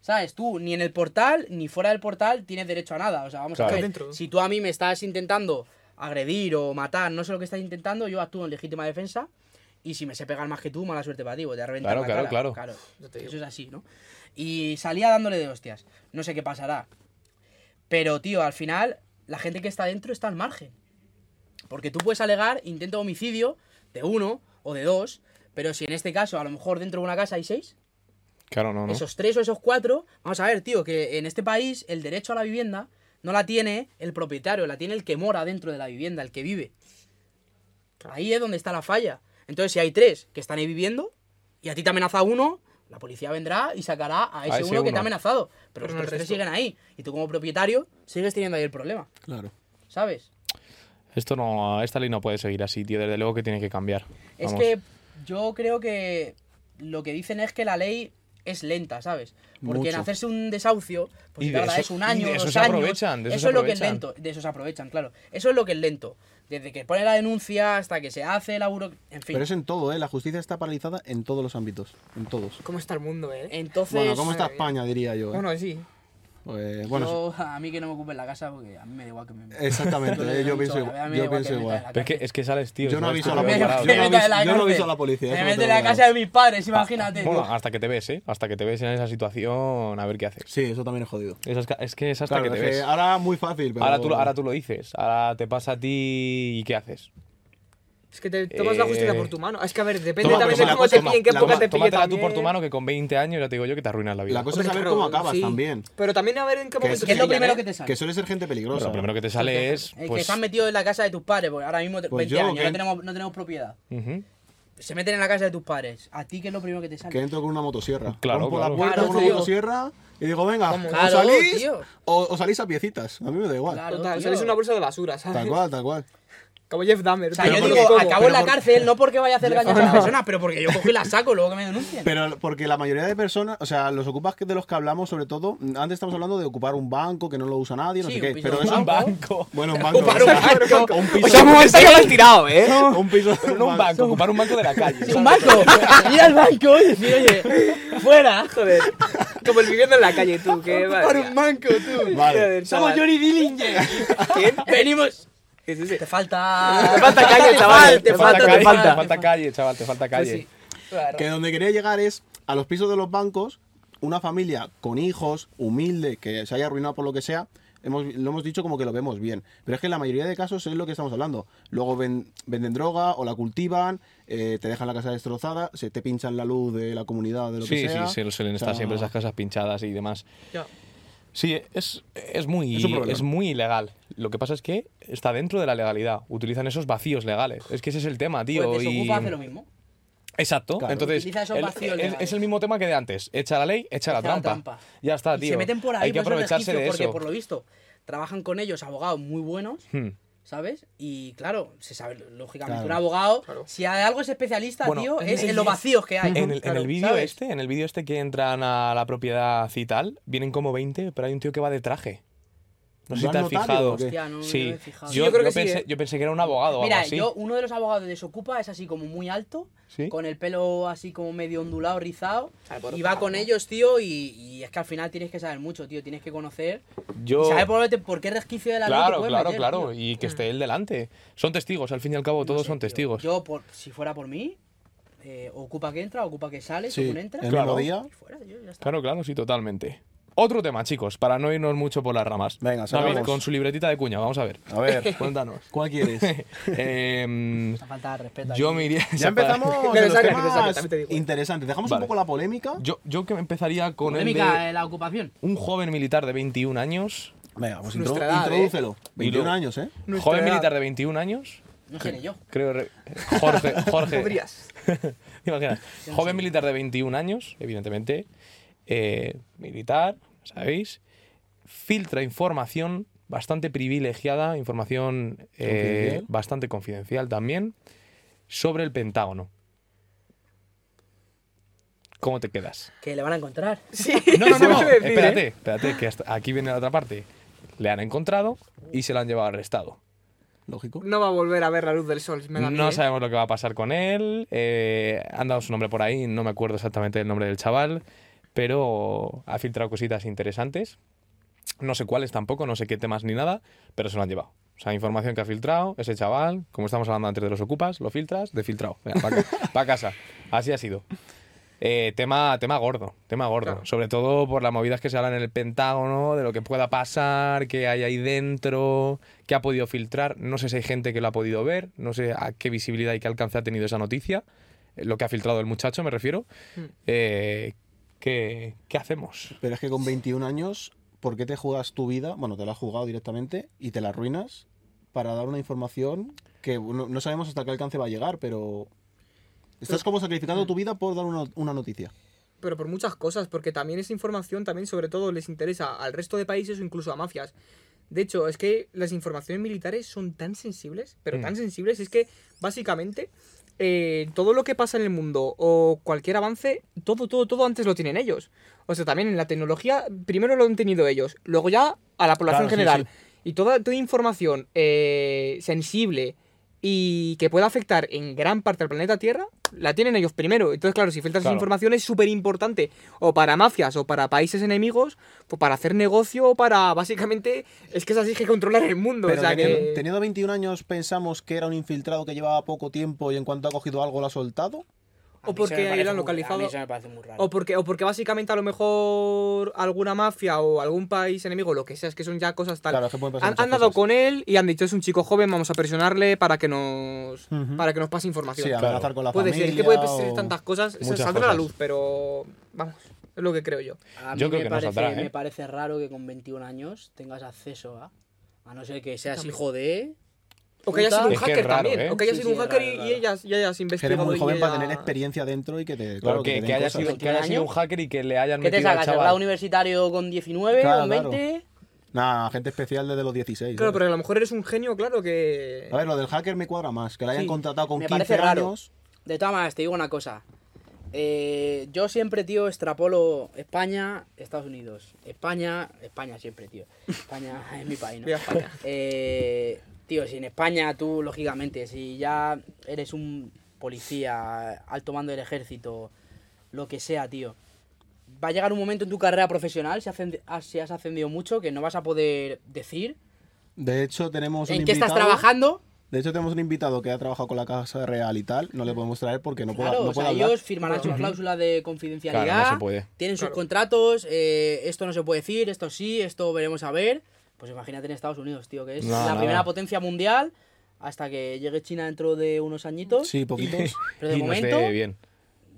¿Sabes? Tú, ni en el portal, ni fuera del portal, tienes derecho a nada. O sea, vamos Claro. a ver. Dentro. Si tú a mí me estás intentando agredir o matar, no sé lo que estás intentando, yo actúo en legítima defensa. Y si me sé pegar más que tú, mala suerte para ti, voy a reventar Claro, la claro, cara. claro. Claro, eso es así, ¿no? Y salía dándole de hostias. No sé qué pasará. Pero, tío, al final, la gente que está dentro está al margen. Porque tú puedes alegar intento de homicidio de uno o de dos, pero si en este caso a lo mejor dentro de una casa hay seis, Claro, no, no. esos tres o esos cuatro, vamos a ver, tío, que en este país el derecho a la vivienda no la tiene el propietario, la tiene el que mora dentro de la vivienda, el que vive. Ahí es donde está la falla. Entonces, si hay tres que están ahí viviendo y a ti te amenaza uno, la policía vendrá y sacará a ese, ese uno que te ha amenazado. Pero, Pero los tres siguen ahí. Y tú como propietario sigues teniendo ahí el problema, Claro. ¿sabes? Esto no, esta ley no puede seguir así, tío. Desde luego que tiene que cambiar. Es Vamos. que yo creo que lo que dicen es que la ley es lenta, ¿sabes? Porque en hacerse un desahucio, pues Y de tarda eso- eso un y año, de eso dos se años. aprovechan, de eso eso se es lo que es lento. De eso se aprovechan, claro. Eso es lo que es lento. Desde que pone la denuncia hasta que se hace la buro... En fin. Pero es en todo, ¿eh? La justicia está paralizada en todos los ámbitos. En todos. ¿Cómo está el mundo, eh? Entonces... Bueno, ¿cómo está mía. España, diría yo? ¿eh? Bueno, sí. Pues, bueno, yo- a mí que no me ocupen la casa porque a mí me da igual que me... exactamente, Yo eh, pienso, yo pienso igual. Pero es que, es que sales, tío. Yo no aviso a la policía. Yo no aviso- la a policía. Me en la casa de mis padres, imagínate. Bueno, hasta que te ves, ¿eh? Hasta que te ves en esa situación, a ver qué haces. Sí, eso también es jodido. Eso es, que es hasta Claro, que es te ves. ahora muy fácil, pero... Ahora tú, lo- ahora tú lo dices. Ahora te pasa a ti y ¿qué haces? Es que te tomas la justicia Eh, por tu mano. Es que, a ver, depende Toma, también pero de cómo te cosa- pille, en qué la época te pille Tómatela tú por tu mano que con 20 años ya te digo yo que te arruinas la vida. La cosa Hombre, es saber claro, cómo acabas sí. también. Pero también a ver en qué Que momento es- ¿Qué es lo te primero ¿eh? que te sale? Que suele ser gente peligrosa. lo primero que te sale es. El que Pues, se han metido en la casa de tus padres, porque ahora mismo te- Pues 20 yo, años, que- no tenemos, no tenemos propiedad. ujú. Se meten en la casa de tus padres. ¿A ti qué es lo primero que te sale? Que entro con una motosierra. Claro, claro. la puerta Claro, con una tío. motosierra y digo, venga, o Claro, salís tío. o, o salís a piecitas. A mí me da igual. Claro, tío. salís una bolsa de basura, ¿sabes? Tal cual, tal cual. Como Jeff Dahmer. O sea, yo digo, ¿cómo? acabo en la por- cárcel no porque vaya a hacer daño a esa persona, pero porque yo cojo y la saco luego que me denuncien. Pero porque la mayoría de personas, o sea, los ocupas que de los que hablamos, sobre todo, antes estamos hablando de ocupar un banco que no lo usa nadie, no Sí, sé qué. piso Pero eso. Un banco. Bueno, un banco. Ocupar o un sea, banco. un piso. O sea, un momento ya me has tirado, ¿eh? un piso. No un banco, ocupar un banco de la calle. Sí, un banco. Ir al banco y decir, oye, fuera. Joder. Como el viviendo en la calle, tú. Que Para un banco, tú. Vale. Somos. Johnny Dillinger. ¿Quién? Venimos. ¿Qué es ese? Te falta. Te falta calle, chaval. Te Te falta, falta, te falta. Te falta calle, chaval, te falta calle. sí. Claro. Que donde quería llegar es a los pisos de los bancos, una familia con hijos, humilde, que se haya arruinado por lo que sea, hemos, lo hemos dicho como que lo vemos bien. Pero es que en la mayoría de casos es lo que estamos hablando. Luego ven- venden droga o la cultivan, eh, te dejan la casa destrozada, se te pinchan la luz de la comunidad, de lo Sí, que sea. sí, sí, suelen O sea, estar siempre esas casas pinchadas y demás. Ya. Sí, es, es, muy, Es muy ilegal. Lo que pasa es que está dentro de la legalidad. Utilizan esos vacíos legales. Es que ese es el tema, tío. Pues y... Hace lo mismo. Exacto. Claro. Entonces, Utiliza esos el- vacíos es, legales. es el mismo tema que de antes. Echa la ley, echa la Echa la trampa. trampa. Ya está, Y tío. se meten por ahí Hay que aprovecharse de resquicios, porque eso. por lo visto trabajan con ellos abogados muy buenos Hmm. ¿Sabes? Y claro, se sabe, lógicamente, Claro. un abogado, Claro. si hay algo es especialista, Bueno, tío, en es en los vacíos que hay. En el, en Claro, el vídeo este, en el vídeo este que entran a la propiedad y tal, vienen como 20, pero hay un tío que va de traje. No sé si ¿Van te has fijado. Hostia, no, sí. me he fijado. Yo, Yo creo yo que sí, pensé, ¿eh? yo pensé que era un abogado Mira, algo así. yo, uno de los abogados de Desocupa es así como muy alto, ¿Sí? con el pelo así como medio ondulado, rizado, por y va con ellos, tío, y, y es que al final tienes que saber mucho, tío, tienes que conocer. Yo- saber por, por qué resquicio de la Claro, puedes claro, meter, claro. tío. Y que esté él delante. Son testigos, al fin y al cabo, todos sé, son tío. testigos. Yo, por, si fuera por mí, eh, ocupa que entra, ocupa que sale, Sí, según entra. el Claro. día. y fuera, tío, ya está. Claro, claro, sí, totalmente. Otro tema, chicos, para no irnos mucho por las ramas. Venga, David, con su libretita de cuña, vamos a ver. A ver, Cuéntanos. ¿cuál quieres? Esa falta respeto. yo me iría. Ya empezamos interesantes. Dejamos Vale. un poco la polémica. Yo, yo que empezaría con el Polémica de de la ocupación. un joven militar de 21 años. Venga, pues introdu- edad, ¿eh? introdúcelo. 21 luego- años, ¿eh? Nuestra joven edad. militar de 21 años. No seré yo. Creo. re- Jorge. Jorge Podrías. ¿Te imaginas? Joven militar de 21 años, evidentemente. Eh, militar, ¿sabéis? Filtra información bastante privilegiada, información eh, Confidencial. bastante confidencial también, sobre el Pentágono. ¿Cómo te quedas? Que le van a encontrar. Sí, No, no, no, espérate, ¿eh? espérate, que hasta aquí viene la otra parte. Le han encontrado y se lo han llevado arrestado. Lógico. No va a volver a ver la luz del sol. Me da No sabemos lo que va a pasar con él. eh, han dado su nombre por ahí, no me acuerdo exactamente el nombre del chaval, pero ha filtrado cositas interesantes. No sé cuáles tampoco, no sé qué temas ni nada, pero se lo han llevado. O sea, información que ha filtrado ese chaval, como estamos hablando antes de los ocupas, lo filtras, de filtrado. Para casa. Así ha sido. Eh, tema, tema gordo, tema gordo. Claro. Sobre todo por las movidas que se hablan en el Pentágono, de lo que pueda pasar, qué hay ahí dentro, qué ha podido filtrar. No sé si hay gente que lo ha podido ver, no sé a qué visibilidad y qué alcance ha tenido esa noticia, eh, lo que ha filtrado el muchacho, me refiero. Mm. Eh, ¿qué, qué hacemos? Pero es que con 21 años, ¿por qué te jugas tu vida? Bueno, te la has jugado directamente y te la arruinas para dar una información que no, no sabemos hasta qué alcance va a llegar, pero estás como sacrificando tu vida por dar una, una noticia. Pero por muchas cosas, porque también esa información también sobre todo les interesa al resto de países o incluso a mafias. De hecho, es que las informaciones militares son tan sensibles, pero Mm. tan sensibles, es que básicamente eh, todo lo que pasa en el mundo o cualquier avance, todo, todo, todo antes lo tienen ellos. O sea, también en la tecnología, primero lo han tenido ellos, luego ya a la población Claro, sí, general. sí. Y toda, toda información eh, sensible y que pueda afectar en gran parte al planeta Tierra, la tienen ellos primero. Entonces, claro, si filtras esa información es súper importante, o para mafias, o para países enemigos, o para hacer negocio, o para, básicamente, es que es así que controlar el mundo. Pero o sea, teniendo, que... teniendo 21 años pensamos que era un infiltrado que llevaba poco tiempo y en cuanto ha cogido algo lo ha soltado. O porque lo han muy- localizado. A mí eso me parece muy raro. O porque, o porque básicamente a lo mejor alguna mafia o algún país enemigo, lo que sea, es que son ya cosas tal. Claro, es que pueden pasar han, han dado con él y han dicho es un chico joven, vamos a presionarle para que nos para que nos pase información. Sí, amenazar con la puede familia. ser, es que puede o- ser tantas cosas, se saldrá a la luz, pero vamos, es lo que creo yo. A mí Yo creo me que no parece, saldrá, ¿eh? me parece raro que con 21 años tengas acceso a. A no ser que seas También. hijo de. O que haya sido un Es hacker raro, también, ¿eh? o que haya Sí, sido sí, un hacker raro, y, raro. y ellas, y hayas eres investigado. muy joven para tener experiencia dentro y que te. Claro, que, que haya sido, que haya 21 sido un hacker y que le hayan ¿Qué te metido sacas? ¿El grado universitario con 19 Claro, con claro. 20? Nah, agente especial desde los 16. Claro, ¿sabes? pero a lo mejor eres un genio, claro que. A ver, lo del hacker me cuadra más. Que lo hayan Sí, contratado con me 15 parece raro. años. De todas maneras, te digo una cosa. Eh, yo siempre, tío, extrapolo España, Estados Unidos. España, España siempre, tío. España es mi país, ¿no? España. Eh, tío, si en España tú, lógicamente, si ya eres un policía, alto mando del ejército, lo que sea, tío, va a llegar un momento en tu carrera profesional, si, ascend- ah, si has ascendido mucho, que no vas a poder decir De hecho, tenemos un en qué estás invitado- trabajando. De hecho, tenemos un invitado que ha trabajado con la Casa Real y tal. No le podemos traer porque no puede, Claro, no o puede sea, hablar. ellos firmarán sus cláusulas de confidencialidad, Claro, no se puede. tienen sus contratos, eh, esto no se puede decir, esto sí, esto veremos a ver. Pues imagínate en Estados Unidos, tío, que es No, la nada. primera potencia mundial hasta que llegue China dentro de unos añitos. Sí, poquitos. Pero de y momento bien.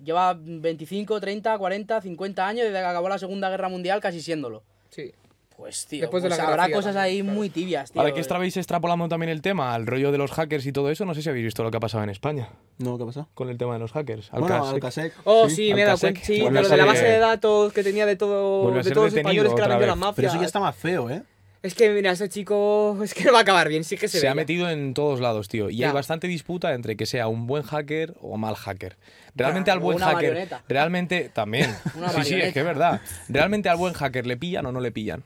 lleva 25, 30, 40, 50 años desde que acabó la Segunda Guerra Mundial casi siéndolo. Sí. Pues, tío, Después de pues la habrá cosas también, ahí claro. muy tibias, tío. Ahora que estabais extrapolando también el tema al rollo de los hackers y todo eso, no sé si habéis visto lo que ha pasado en España No, ¿qué pasa? con el tema de los hackers. Bueno, Alcasec. Alcasec. Oh, sí, me he dado cuenta. Sí, Vuelve de la base de datos que tenía de todo de todos los españoles que la mafia. Pero eso ya está más feo, ¿eh? Es que, mira, ese chico es que no va a acabar bien, sí que se, Se ve ha ya. metido en todos lados, tío. Y Ya. hay bastante disputa entre que sea un buen hacker o mal hacker. Realmente al buen una hacker. marioneta. Realmente también. Una sí, sí, es que es verdad. Realmente al buen hacker le pillan o no le pillan.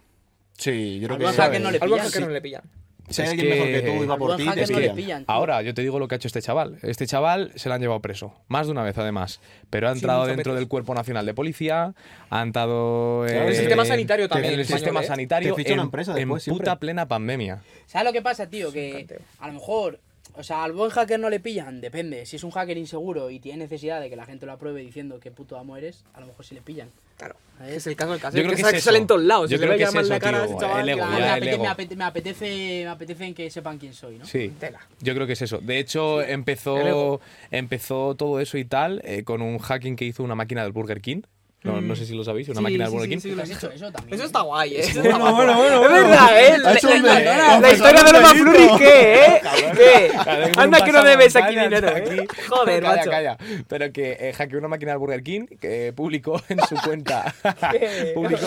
Sí, yo creo Al que buen sí. hacker no le Al buen hacker no le pillan. Si hay Es alguien mejor que que- tú y va por ti, te no le pillan. pillan. tío. Ahora, yo te digo lo que ha hecho este chaval. Este chaval se le han llevado preso. Más de una vez, además. Pero ha entrado dentro del Cuerpo Nacional de Policía. Ha entrado. Eh, el sistema sanitario en también el español, sistema ¿eh? sanitario. Te ficha una en- empresa en puta plena pandemia. ¿Sabes lo que pasa, tío? Que a lo mejor, o sea, al buen hacker no le pillan, depende. Si es un hacker inseguro y tiene necesidad de que la gente lo apruebe diciendo que puto amo eres, a lo mejor sí le pillan. Claro. Es el caso del caso. Yo creo que sale- es sale eso. en todos lados. Yo creo que es llamar la eso, cara a tío. ese chaval, El ego, claro. Ya, me, el apetece, ego. me, apete- me apetece, me apetece en que sepan quién soy, ¿no? Sí. Tela. Yo creo que es eso. De hecho, empezó, empezó todo eso y tal eh, con un hacking que hizo una máquina del Burger King. No, no sé si lo sabéis, una Sí, máquina sí, Burger sí, King. sí, ¿Tú lo has he hecho visto. eso también? Eso está guay, ¿eh? Eso Bueno, está bueno, bueno, Es verdad, ¿eh? La, Ha hecho un la- delito. la historia de delito. Maflurry, ¿qué, eh? ¿Qué? Anda que no debes aquí dinero, ¿eh? Joder, calla, macho. calla. Pero que eh, hackeó una máquina del Burger King que publicó en su cuenta. ¿Qué? publicó,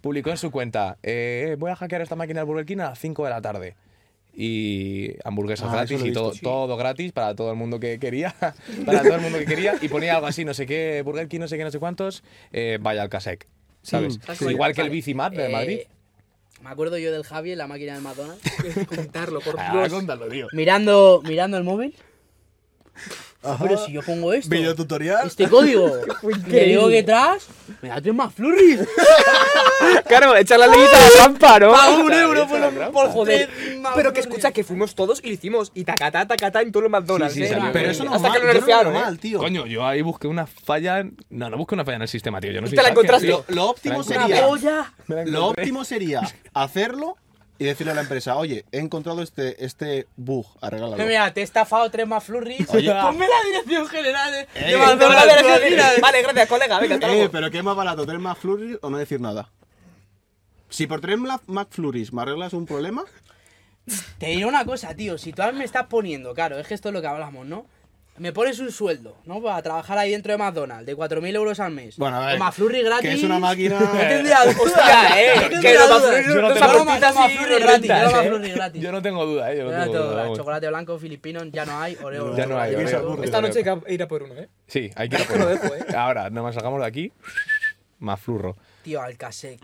publicó en su cuenta. eh, voy a hackear esta máquina del Burger King a las 5 de la tarde. Y hamburguesas Ah, gratis y todo, visto, sí. todo gratis para todo el mundo que quería. para todo el mundo que quería. Y ponía algo así, no sé qué, Burger King, no sé qué, no sé cuántos. eh, vaya al Casec. ¿Sabes? Sí. Igual que el Vale. Bicimat de Eh, Madrid. Me acuerdo yo del Javi en la máquina del McDonald's. Contarlo, por Ah, Dios. contadlo, tío. mirando, mirando el móvil. Ajá. Pero si yo pongo esto, este código, le digo que tras, me da tres más flurries. Claro, echar la leyita de trampa, ¿no? Pago un euro por, por Joder. Pero que escucha que fuimos todos y lo hicimos. Y tacatá, tacatá en todos los McDonald's. Sí, sí, ¿eh? salió Pero eso no Hasta es que mal, lo yo no lo nerfearon, veo ¿eh? mal, tío. Coño, yo ahí busqué una falla. No, no busqué una falla en el sistema, tío. Yo no soy ¿Te la hacker, encontraste? tío. Lo, lo óptimo la Una sería. polla. La Lo óptimo sería hacerlo y decirle a la empresa, oye, he encontrado este, este bug, arreglalo. Mira, te he estafado tres más flurries. Oye. Ponme la dirección general de, Eh, McDonald's, Vale, gracias, aquí. Vale, gracias, colega. Venga, hasta Eh, pero ¿qué es más barato? ¿Tener más flurries o no decir nada? Si por tener Mla- McFlurries me arreglas un problema, Te diré una cosa, tío. Si tú me estás poniendo, claro, es que esto es lo que hablamos, ¿no? Me pones un sueldo, ¿no? Para trabajar ahí dentro de McDonald's, de 4.000 euros al mes. Bueno, a ver, O McFlurry gratis. que es una máquina- No tendría duda. Hostia, eh, No que. McFlurry no no McFlurry lo gratis. Yo. McFlurry gratis. Yo no tengo duda, eh. Yo no tengo duda, chocolate blanco filipino ya no hay, Oreo. Ya no hay. Esta noche hay que ir a por uno, ¿eh? Sí, hay que ir a por uno. eh. Ahora, nada más salgamos de aquí. Más flurro. Tío, Alcasec.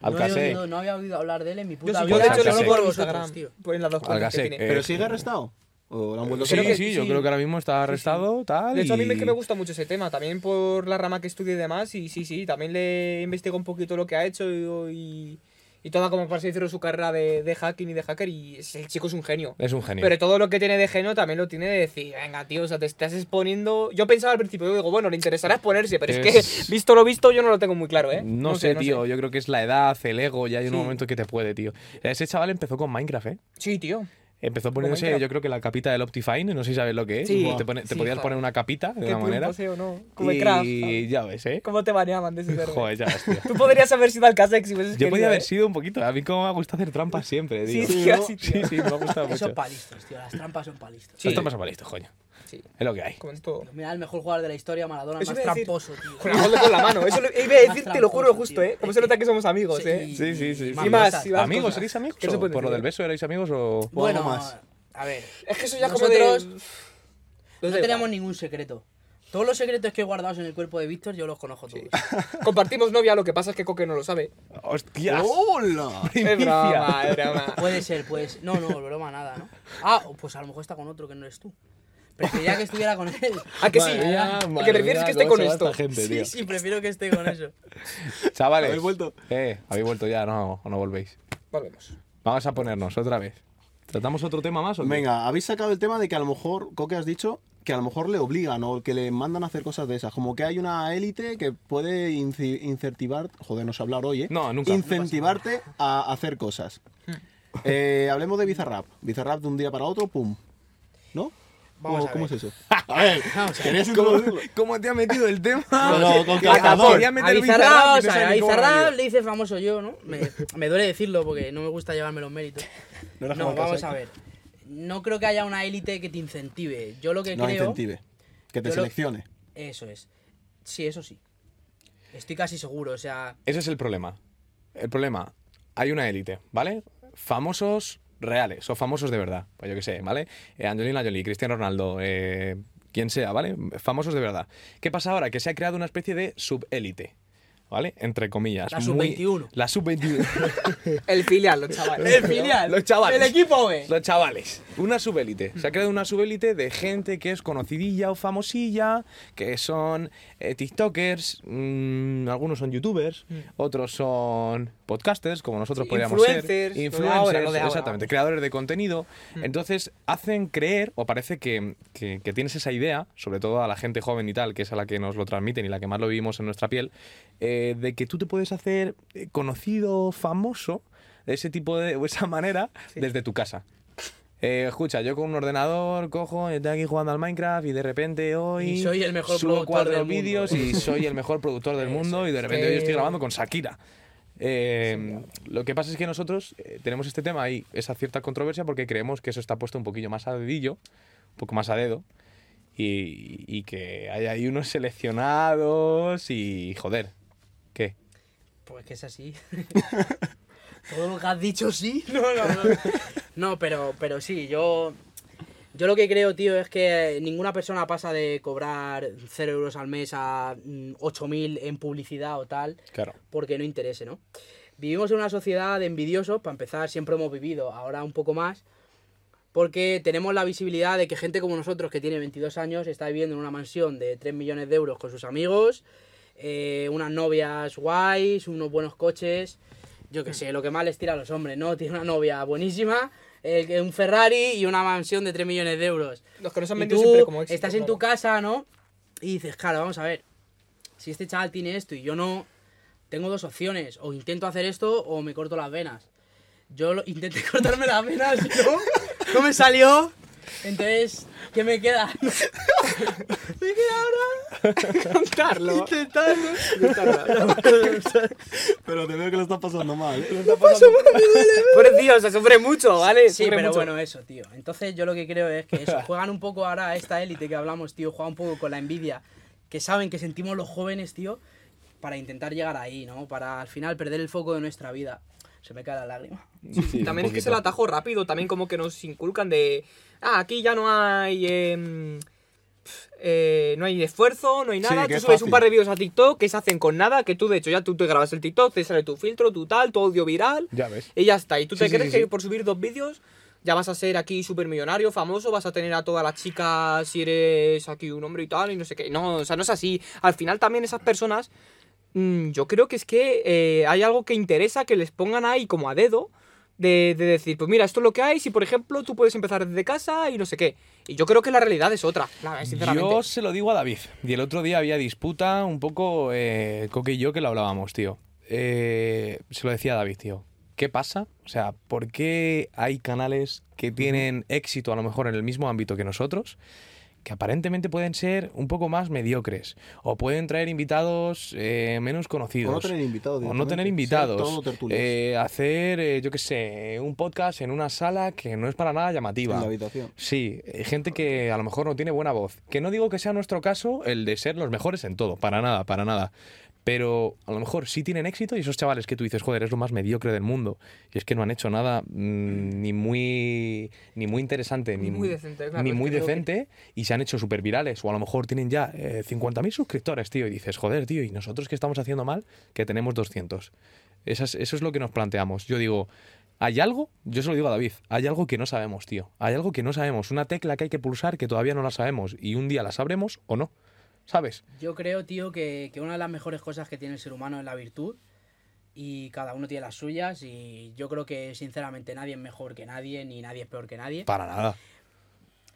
Alcasec. No, había oído, no había oído hablar de él en mi puta vida. yo de hecho lo por vosotros, tío. Por en las dos Alcasec, eh, ¿pero sigue arrestado? ¿O lo han vuelto a Sí, sí, yo sí. creo que ahora mismo está arrestado, tal. De hecho, a mí me, que me gusta mucho ese tema, también por la rama que estudio y demás, y sí, sí, también le investigo un poquito lo que ha hecho y, y, y toda como para decirlo su carrera de, de hacking y de hacker, y es- el chico es un genio. Es un genio. Pero todo lo que tiene de genio también lo tiene de decir, venga, tío, o sea, te estás exponiendo... Yo pensaba al principio, yo digo, bueno, le interesará exponerse, pero es, Es- que, visto lo visto, yo no lo tengo muy claro, ¿eh? No, sé, tío. sé. Yo creo que es la edad, el ego. Ya hay un Sí. momento que te puede, tío. Ese chaval empezó con Minecraft, ¿eh? Sí, tío. Empezó poniéndose, yo creo que la capita del Optifine, no sé si sabes lo que es. Sí. Te, pone- te Sí, podías joder. poner una capita de Qué una manera. ¿sí no? Como y craft. ya ves, ¿eh? ¿Cómo te baneaban de ese server? Joder, ya ves, tío. Tú podrías haber sido Alcasex si hubieses Yo querido, podía haber ¿eh? sido un poquito. A mí como me gusta hacer trampas siempre, Sí, tío. sí, tío. sí, sí, me ha gustado mucho. es palistos, tío. Las trampas son palistos. Sí. Las trampas son para listo, coño. Sí. Es lo que hay. Como en todo. Mira, el mejor jugador de la historia, Maradona, Eso más iba a decir. tramposo, tío. Con la gol con la mano. Eso lo, iba a decir, te lo juro tramposo, justo, tío. ¿eh? Como se nota que somos amigos, ¿eh? y- Sí, sí, sí, y sí. Y más, y más ¿Amigos? cosas. ¿Seréis amigos? ¿Qué se o puede ¿Por lo decir? del beso erais amigos o...? Bueno, más. a ver. Es que eso ya Nosotros como de... no da tenemos igual. ningún secreto. Todos los secretos que he guardado en el cuerpo de Víctor, yo los conozco todos. Compartimos novia, lo que pasa es que Coque no lo sabe. ¡Hostias! ¡Hola! Es broma, es broma. Puede ser, pues. No, no, broma, nada, ¿no? Ah, pues a lo mejor está con otro que no eres tú. Preferiría que estuviera con él. ¿A que sí? Madre mía, ¿A madre que prefieres mía, que esté con esto? gente, Sí, tío. sí, prefiero que esté con eso. Chavales. ¿Habéis vuelto? Eh, habéis vuelto ya, no, o no volvéis. Volvemos. Vamos a ponernos otra vez. ¿Tratamos otro tema más o qué? Venga, habéis sacado el tema de que a lo mejor, Coque has dicho, que a lo mejor le obligan o que le mandan a hacer cosas de esas. Como que hay una élite que puede inci- incentivar, joder, no sé hablar hoy, ¿eh? No, nunca. Incentivarte a hacer cosas. Eh, hablemos de Bizarrap. Bizarrap de un día para otro, pum. ¿No? Vamos ¿Cómo, a cómo ver. es eso? A ver, Vamos a ver. ¿querías ¿Cómo, te ha metido el tema? No, no, con Que cazador. quería meter A Bizarrap Bizarrap, y o no sea, le dice famoso yo, ¿no? Me, me duele decirlo porque no me gusta llevarme los méritos. No No, vamos a ver. No creo que haya una élite que te incentive. Yo lo que No creo. incentive. Que te lo- seleccione. Eso es. Sí, eso sí. Estoy casi seguro, o sea. Ese es el problema. El problema. hay una élite, ¿vale? Famosos reales o famosos de verdad, pues yo qué sé, ¿vale? Eh, Angelina Jolie, Cristiano Ronaldo, eh, quien sea, ¿vale? Famosos de verdad. ¿Qué pasa ahora? Que se ha creado una especie de subélite, ¿vale? Entre comillas. La muy- sub-21. La sub-21. El filial, los chavales. El filial. Los chavales. El equipo B. Los chavales. Una subélite. Se ha creado una subélite de gente que es conocidilla o famosilla, que son eh, TikTokers, mm, algunos son YouTubers, otros son podcasters, como nosotros Sí, podríamos influencers, ser. Influencers, ahora, lo de ahora, exactamente, vamos. creadores de contenido. Entonces hacen creer, o parece que, que- que tienes esa idea, sobre todo a la gente joven y tal, que es a la que nos lo transmiten y la que más lo vivimos en nuestra piel, eh, de que tú te puedes hacer eh, conocido, famoso, de ese tipo de, o esa manera, desde tu casa. Eh, escucha, yo con un ordenador cojo, estoy aquí jugando al Minecraft y de repente hoy Y soy el mejor subo cuatro vídeos y soy el mejor productor del mundo y de repente hoy estoy grabando con Shakira. Eh, lo que pasa es que nosotros eh, tenemos este tema y esa cierta controversia porque creemos que eso está puesto un poquillo más a dedillo, un poco más a dedo, y, y que hay ahí unos seleccionados y joder, ¿qué? Pues que es así. Todo lo que has dicho sí. No, no, no. No, pero, pero sí, yo. Yo lo que creo, tío, es que ninguna persona pasa de cobrar 0 euros al mes a mm, 8.000 en publicidad o tal, Claro. porque no interese, ¿no? Vivimos en una sociedad de envidiosos, para empezar, siempre hemos vivido, ahora un poco más, porque tenemos la visibilidad de que gente como nosotros, que tiene 22 años, está viviendo en una mansión de 3 millones de euros con sus amigos, eh, unas novias guays, unos buenos coches, yo qué sé, lo que más les tira a los hombres, ¿no? Tiene una novia buenísima, eh, un Ferrari y una mansión de 3 millones de euros. Los que nos han vendido siempre como éxito. estás en tu casa, ¿no? Y dices, claro, vamos a ver, si este chaval tiene esto y yo no, tengo dos opciones, o intento hacer esto o me corto las venas. Yo lo- intenté cortarme las venas no, no me salió. Entonces, ¿qué me queda? me queda ahora Contarlo. intentarlo. Pero te veo que lo estás pasando mal. ¿eh? Pobrecillo, o sea, sufre mucho, ¿vale? Sí, Sufre pero mucho. bueno, eso, tío. Entonces yo lo que creo es que eso, juegan un poco ahora a esta élite que hablamos, tío, juegan un poco con la envidia, que saben que sentimos los jóvenes, tío, para intentar llegar ahí, ¿no? Para al final perder el foco de nuestra vida. Se me cae la lágrima. Sí, También es que se lo atajo rápido, también como que nos inculcan de. Ah, aquí ya no hay. em, eh, no hay esfuerzo, no hay nada. tú es subes fácil. un par de vídeos a TikTok que se hacen con nada, que tú de hecho ya tú te grabas el TikTok, te sale tu filtro, tu tal, tu audio viral. Ya ves. Y ya está. Y tú Sí, te sí, crees sí, que sí. por subir dos vídeos ya vas a ser aquí súper millonario, famoso, vas a tener a todas las chicas si eres aquí un hombre y tal, y no sé qué. No, o sea, no es así. Al final también esas personas, mm, yo creo que es que eh, hay algo que interesa que les pongan ahí como a dedo. De, de decir, pues mira, esto es lo que hay, si por ejemplo tú puedes empezar desde casa y no sé qué. Y yo creo que la realidad es otra, la- sinceramente. Yo se lo digo a David. Y el otro día había disputa un poco, eh, Coque y yo, que lo hablábamos, tío. Eh, se lo decía a David, tío. ¿Qué pasa? O sea, ¿por qué hay canales que tienen éxito a lo mejor en el mismo ámbito que nosotros? Que aparentemente pueden ser un poco más mediocres. O pueden traer invitados eh, menos conocidos. O no tener invitados. O no tener invitados. Eh, hacer, eh, yo qué sé, un podcast en una sala que no es para nada llamativa. en la habitación. Sí, gente que a lo mejor no tiene buena voz. Que no digo que sea nuestro caso el de ser los mejores en todo, para nada, para nada. Pero a lo mejor sí tienen éxito y esos chavales que tú dices, joder, es lo más mediocre del mundo. Y es que no han hecho nada mm, ni muy ni muy interesante, Ni ni, muy decente, claro, ni es muy que- decente y se han hecho súper virales. O a lo mejor tienen ya eh, 50.000 suscriptores, tío. Y dices, joder, tío, ¿y nosotros qué estamos haciendo mal? Que tenemos 200. Esas- eso es lo que nos planteamos. Yo digo, ¿hay algo? Yo se lo digo a David, hay algo que no sabemos, tío. Hay algo que no sabemos. Una tecla que hay que pulsar que todavía no la sabemos. Y un día la sabremos o no. ¿Sabes? Yo creo, tío, que, que una de las mejores cosas que tiene el ser humano es la virtud. Y cada uno tiene las suyas. Y yo creo que, sinceramente, nadie es mejor que nadie, ni nadie es peor que nadie. Para nada.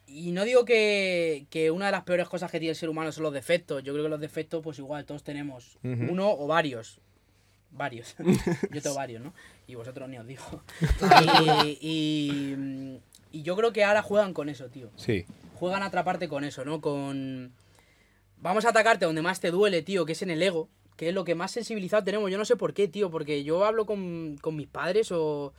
Y no digo que, que una de las peores cosas que tiene el ser humano son los defectos. Yo creo que los defectos, pues igual, todos tenemos uno o varios. Varios. Yo tengo varios, ¿no? Y vosotros ni os digo. y, y, y yo creo que ahora juegan con eso, tío. Sí. Juegan a atraparte con eso, ¿no? Con... Vamos a atacarte donde más te duele, tío, que es en el ego. Que es lo que más sensibilizado tenemos. Yo no sé por qué, tío. Porque yo hablo con, con mis padres o,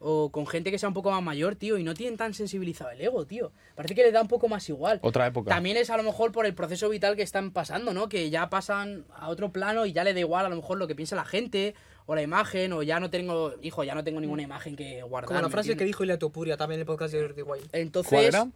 o con gente que sea un poco más mayor, tío. Y no tienen tan sensibilizado el ego, tío. Parece que les da un poco más igual. Otra época. También es a lo mejor por el proceso vital que están pasando, ¿no? Que ya pasan a otro plano y ya le da igual a lo mejor lo que piensa la gente o la imagen, o ya no tengo, hijo, ya no tengo ninguna imagen que guardar. Como la ¿me frase que dijo Ilia Topuria también en el podcast de Jordi Wild. Entonces, ¿Cuál era?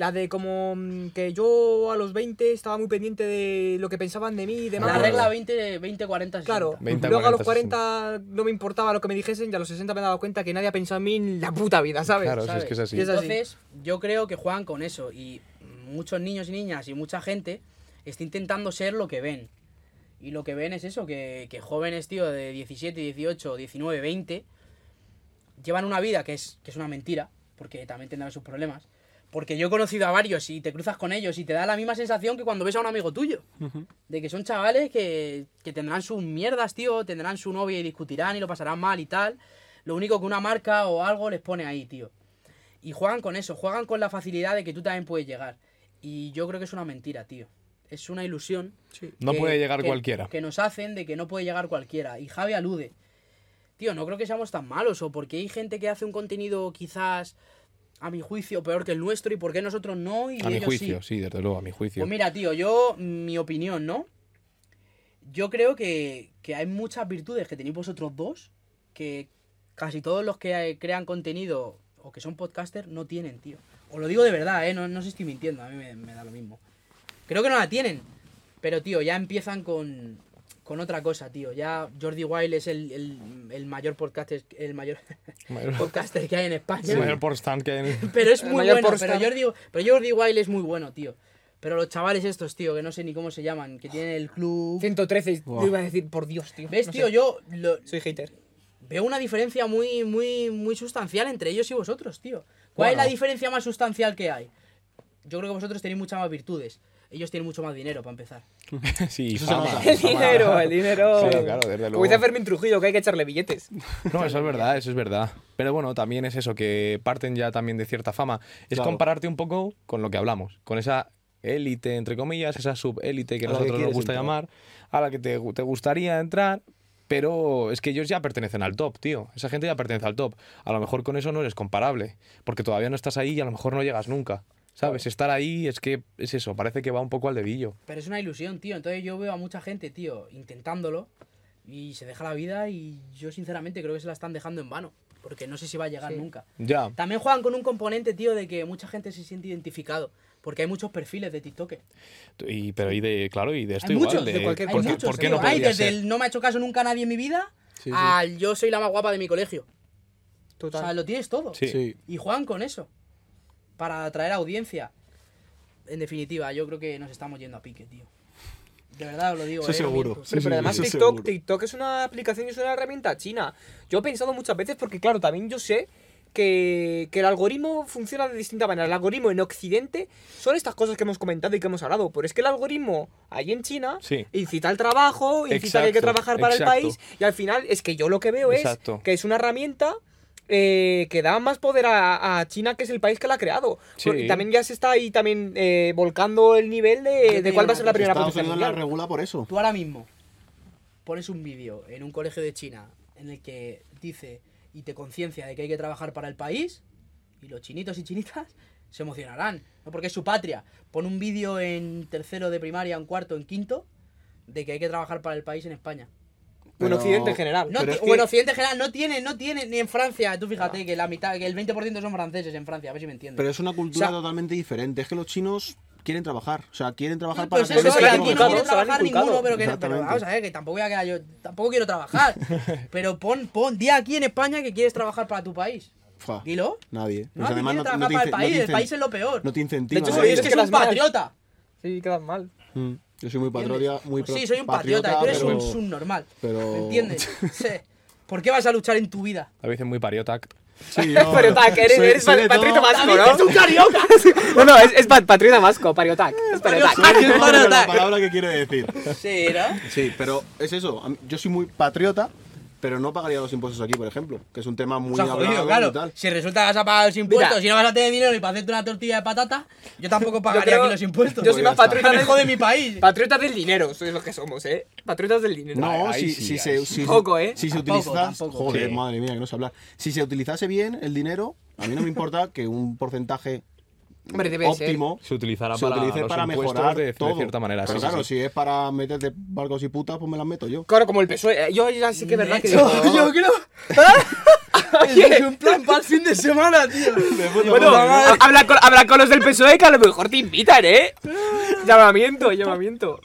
La de como mm, que yo a los 20 estaba muy pendiente de lo que pensaban de mí y demás. la regla 20, 20, 40, 60. Claro, 20, luego a los 40, 40 no me importaba lo que me dijesen y a los 60 me he dado cuenta que nadie ha pensado en mí en la puta vida, ¿sabes? Claro, si es ¿sabes? que es así. Y es así. Entonces, yo creo que juegan con eso y muchos niños y niñas y mucha gente está intentando ser lo que ven. Y lo que ven es eso, que, que jóvenes, tío, de 17, 18, 19, 20, llevan una vida que es, que es una mentira, porque también tendrán sus problemas. Porque yo he conocido a varios y te cruzas con ellos y te da la misma sensación que cuando ves a un amigo tuyo. De que son chavales que, que tendrán sus mierdas, tío, tendrán su novia y discutirán y lo pasarán mal y tal. Lo único que una marca o algo les pone ahí, tío. Y juegan con eso, juegan con la facilidad de que tú también puedes llegar. Y yo creo que es una mentira, tío. Es una ilusión. No que- puede llegar que- cualquiera. Que nos hacen de que no puede llegar cualquiera. Y Javi alude. Tío, no creo que seamos tan malos. O porque hay gente que hace un contenido quizás, a mi juicio, peor que el nuestro. Y por qué nosotros no y A mi juicio, sí. sí, desde luego, a mi juicio. Pues mira, tío, yo, mi opinión, ¿no? Yo creo que, que hay muchas virtudes que tenéis vosotros dos que casi todos los que crean contenido o que son podcasters no tienen, tío. Os lo digo de verdad, ¿eh? No, no os estoy mintiendo, a mí me, me da lo mismo. Creo que no la tienen. Pero, tío, ya empiezan con, con otra cosa, tío. Ya Jordi Wild es el, el, el mayor podcaster, el mayor Mayor- podcaster que hay en España. el mayor porstand que hay en- Pero es muy bueno, pero Jordi, pero Jordi Wild es muy bueno, tío. Pero los chavales estos, tío, que no sé ni cómo se llaman, que tienen el club... 113, Wow. yo iba a decir, por Dios, tío. ¿Ves, No tío? sé. Yo lo- Soy hater. veo una diferencia muy, muy, muy sustancial entre ellos y vosotros, tío. ¿Cuál es la diferencia más sustancial que hay? Yo creo que vosotros tenéis muchas más virtudes. Ellos tienen mucho más dinero, para empezar. Sí, fama. El fama. dinero, el dinero. Sí, claro, desde Como luego. dice Fermín Trujillo, que hay que echarle billetes. No, eso es verdad, eso es verdad. Pero bueno, también es eso, que parten ya también de cierta fama. Es Claro. compararte un poco con lo que hablamos, con esa élite, entre comillas, esa subélite que a la que nosotros nos gusta entrar. llamar, a la que te, te gustaría entrar, pero es que ellos ya pertenecen al top, tío. Esa gente ya pertenece al top. A lo mejor con eso no eres comparable, porque todavía no estás ahí y a lo mejor no llegas nunca. ¿Sabes? Estar ahí es que es eso, parece que va un poco al dedillo. Pero es una ilusión, tío. Entonces yo veo a mucha gente, tío, intentándolo y se deja la vida y yo sinceramente creo que se la están dejando en vano. Porque no sé si va a llegar Sí. nunca. Ya. También juegan con un componente, tío, de que mucha gente se siente identificado. Porque hay muchos perfiles de TikToker. Y, pero y de, claro, y de esto Hay igual. muchos, de, de cualquier Hay ¿por, qué, muchos, por qué tío. no desde ser? el no me ha hecho caso nunca nadie en mi vida Sí, sí. al yo soy la más guapa de mi colegio. O sea, lo tienes todo. Sí. Sí. Y juegan con eso. Para atraer audiencia. En definitiva, yo creo que nos estamos yendo a pique, tío. De verdad os lo digo. Eso eh, seguro. Sí, Pero, sí, pero además TikTok, seguro. TikTok es una aplicación y es una herramienta china. Yo he pensado muchas veces porque, claro, también yo sé que, que el algoritmo funciona de distinta manera. El algoritmo en Occidente son estas cosas que hemos comentado y que hemos hablado. Pero es que el algoritmo ahí en China Sí. incita al trabajo, incita que hay que Exacto, trabajar para exacto. el país. Y al final es que yo lo que veo Exacto. es que es una herramienta eh, que da más poder a, a China, que es el país que la ha creado. Sí. Porque también ya se está ahí también eh, volcando el nivel de, cuál va a ser la primera Estados potencia Unidos la mundial. regula por eso. Tú ahora mismo pones un vídeo en un colegio de China en el que dice y te conciencia de que hay que trabajar para el país y los chinitos y chinitas se emocionarán, ¿no? porque es su patria. Pon un vídeo en tercero de primaria, en cuarto, en quinto, de que hay que trabajar para el país en España. O en Pero- Occidente en general. No Pero es que- en Occidente en general no tiene, no tiene, ni en Francia, tú fíjate que la mitad, que el 20% son franceses en Francia, a ver si me entiendes. Pero es una cultura O sea- totalmente diferente. Es que los chinos quieren trabajar. O sea, quieren trabajar No, para pues eso, que aquí no inculcado, quiere se lo han trabajar ninguno, pero que no, pero vamos a ver, que tampoco voy a quedar yo, tampoco quiero trabajar. pero pon, pon, di aquí en España que quieres trabajar para tu país. Fua, Dilo. Nadie. No, Pues nadie quiere no, trabajar no te para el ince- no país, te el país es lo peor. No te incentiva. De hecho, es es que las un patriota. Sí, quedan mal. Mm, Yo soy muy patriota, muy Pues sí, soy un patriota, y tú eres pero- un subnormal. pero- ¿Me entiendes? Sí. ¿Por qué vas a luchar en tu vida? David es muy pariotac. Sí, yo- Pariotac, eres, soy- eres soy patriota vasco, ¡David, es ¿no? un carioca! No, no, es, es pa- patriota vasco, pariotac. Es pariotac. Pero la palabra que quiere decir. Sí, ¿no? Sí, pero es eso. a Yo soy muy patriota, pero no pagaría los impuestos aquí, por ejemplo. Que es un tema muy O sea, jodido, hablado y claro. tal. Si resulta que vas a pagar los impuestos Mira. y no vas a tener dinero y para hacerte una tortilla de patata, yo tampoco pagaría creo- aquí los impuestos. yo soy más Pues patriota del, jode mi país. patriotas del dinero, sois lo que somos, ¿eh? Patriotas del dinero. No, si, sí, si se, si, Poco, ¿eh? si se utiliza. tampoco. Joder, Sí. madre mía, que no sé hablar. Si se utilizase bien el dinero, a mí no me importa que un porcentaje Hombre, debe ser. óptimo Se utilizará se para, utilice los para mejorar de, de todo. cierta manera. Pero sí, claro, sí. si es para meterte barcos y putas, pues me las meto yo. Claro, como el PSOE. eh, Yo ya sí que es verdad que Yo, yo creo. Es un plan para el fin de semana, tío. Bueno, ha- habla con, habla con los del PSOE que a lo mejor te invitan, ¿eh? Llamamiento, llamamiento.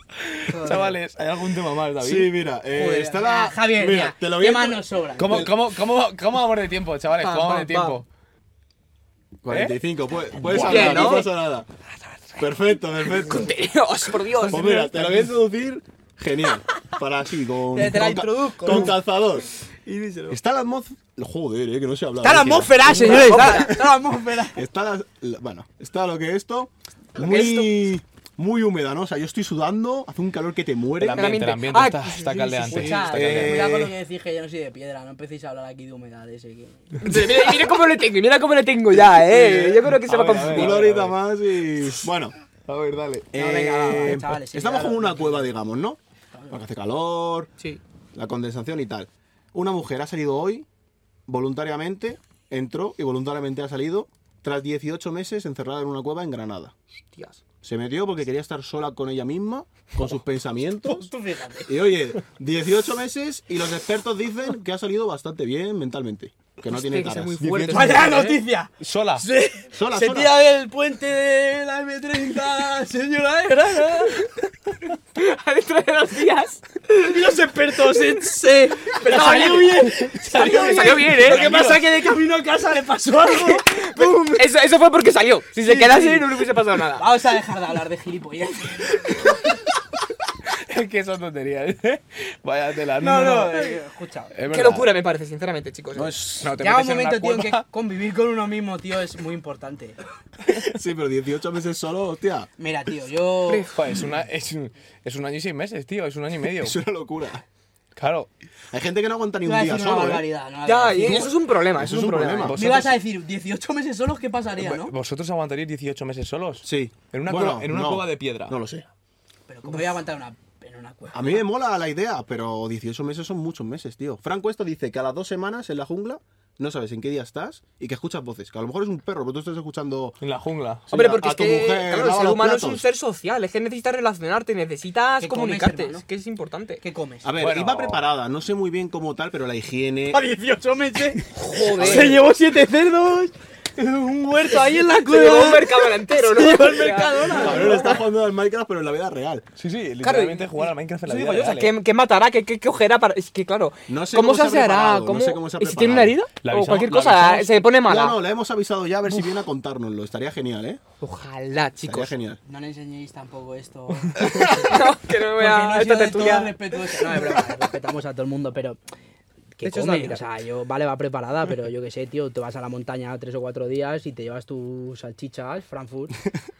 Chavales, ¿hay algún tema más, David? Sí, mira, eh, Joder, está la. ah, Javier, mira, mira, te lo voy ¿qué a más nos sobra? ¿Cómo, cómo, cómo, ¿Cómo vamos de tiempo, chavales? ¿Cómo vamos de tiempo? 45, puedes, puedes Bien, hablar, no ¿no? pasa nada. Perfecto, perfecto. Dios, por Dios. Pues mira, te lo voy a introducir genial. Para así, con. Te- la con ca- introduzco, Con calzador. Está la atmósfera. Joder, eh, que no se habla. Está la atmósfera, señores. Está, está la atmósfera. Está la, la- Bueno, está lo que esto. Muy. Muy húmeda, ¿no? O sea, yo estoy sudando, hace un calor que te muere. El ambiente, el ambiente Ah, está, sí, está sí, caldeante. sí, sí, está caldeante. eh, cuidado con lo que decís que yo no soy de piedra, no empecéis a hablar aquí de humedad ese que... Mira, mira cómo le tengo, mira cómo le tengo ya, eh. Yo creo que se A va a ver, a ver, confundir. Una a ver, horita a ver. más y. Bueno, a ver, dale. No, venga, Eh, chavales, sí, estamos como una cueva, digamos, ¿no? Porque hace calor, Sí. la condensación y tal. Una mujer ha salido hoy, voluntariamente, entró y voluntariamente ha salido, tras 18 meses encerrada en una cueva en Granada. Hostias. Se metió porque quería estar sola con ella misma, con sus pensamientos. Tú fíjate. Y oye, 18 meses y los expertos dicen que ha salido bastante bien mentalmente. Que no tiene caras. muy fuerte. 18 ¡Vaya ¿eh? noticia! Sola. Se, Sola, se sola. tira del puente de la M30, señora de Granada. Dentro de dos días. Y los expertos Pero salió bien. Salió bien. Salió bien, ¿eh? Lo que pasa es que de camino a casa le pasó algo. ¡Pum! Eso, eso fue porque salió. Si se Sí, quedase sí. no le hubiese pasado nada. Vamos a dejar de hablar de gilipollas. que son tonterías. Vaya tela. No, no, eh, escucha. Es Qué verdad. locura me parece, sinceramente, chicos. No, es- No, te Llega un metes en una momento, tío, en que cueva. convivir con uno mismo, tío, es muy importante. Sí, pero 18 meses solo, hostia. Mira, tío, yo... Joder, es, una, es, un, es un año y seis meses, tío. Es un año y medio. Es una locura. Claro. Hay gente que no aguanta ni un Iba a día decir una solo, ¿eh? barbaridad. no, Ya, y eso es un problema, Eso es un problema. Me ibas a decir, 18 meses solos, ¿qué pasaría, no? ¿Vosotros aguantaríais 18 meses solos? Sí. En una, Bueno, cueva, en una no, cueva de piedra. No lo sé. Pero ¿cómo voy a aguantar una, una cueva? A mí me mola la idea, pero 18 meses son muchos meses, tío. Franco esto dice que a las dos semanas en la jungla no sabes en qué día estás y que escuchas voces. Que a lo mejor es un perro, pero tú estás escuchando... En la jungla. Sí, Hombre, a- porque a es tu que mujer, claro, el ser humano es un ser social, es que necesitas relacionarte, necesitas ¿Qué comes, comunicarte, es que es importante. ¿Qué comes? A ver, Bueno. iba preparada, no sé muy bien cómo tal, pero la higiene... A 18 meses Joder. se llevó 7 cerdos, un huerto ahí en la Se llevó un cueva. mercado entero, ¿no? Se llevó el Mercadona. Cabrón, está jugando al Minecraft, pero en la vida real. Sí, sí, literalmente jugar al Minecraft en la vida o sea, real, ¿qué, ¿eh? qué matará? ¿Qué, qué, qué cogerá para.? Es que, claro. No sé ¿Cómo, cómo se se ha aseará? preparado, no ¿Cómo... sé cómo se ha ¿Y si tiene una herida? La o cualquier la cosa, se pone No, mala. no, le hemos avisado ya a ver si viene a contárnoslo. Estaría genial, ¿eh? Ojalá, Estaría chicos. genial. No le enseñéis tampoco esto. No, que no me voy no esta tertulia. respetuoso. No, es broma, respetamos a todo el mundo, pero. ¿Qué De hecho, come? O sea, yo, vale, va preparada, pero yo qué sé, tío, te vas a la montaña tres o cuatro días y te llevas tus salchichas, Frankfurt,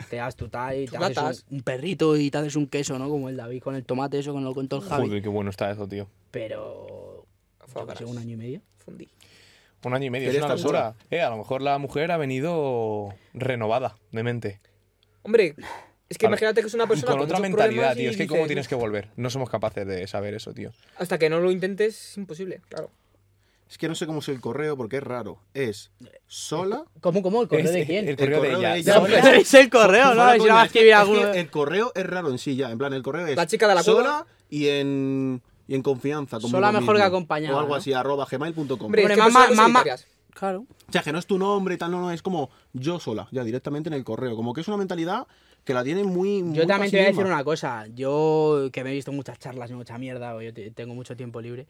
te llevas tu tal y te haces un, un perrito y te haces un queso, ¿no? Como el David con el tomate, eso, con lo contó el Javi. Joder, qué bueno está eso, tío. Pero. Yo que sé, un año y medio. Fundí. Un año y medio, es una locura. Eh, a lo mejor la mujer ha venido renovada de mente. Hombre, es que imagínate que es una persona con otra muchos mentalidad, tío. Es que cómo dices, tienes que volver. No somos capaces de saber eso, tío. Hasta que no lo intentes, es imposible, claro. Es que no sé cómo es el correo porque es raro. Es sola. ¿Cómo, cómo? ¿El correo Es- de quién? El correo, correo de de ella. ella. No, pero es el correo, ¿no? Es que- escribir es alguno. que el correo es raro en sí ya. En plan, el correo es La chica de la sola y en, y en confianza. conmigo Sola mejor que mismo. acompañada, O algo ¿no? así, arroba gmail.com. Hombre, Hombre, es que mamá- personas mamá- solitarias. Claro. O sea, que no es tu nombre y tal, no, no, es como yo sola, ya directamente en el correo. Como que es una mentalidad que la tiene muy. muy Yo también te voy a decir una cosa. Yo, que me he visto muchas charlas y mucha mierda, o yo te- tengo mucho tiempo libre.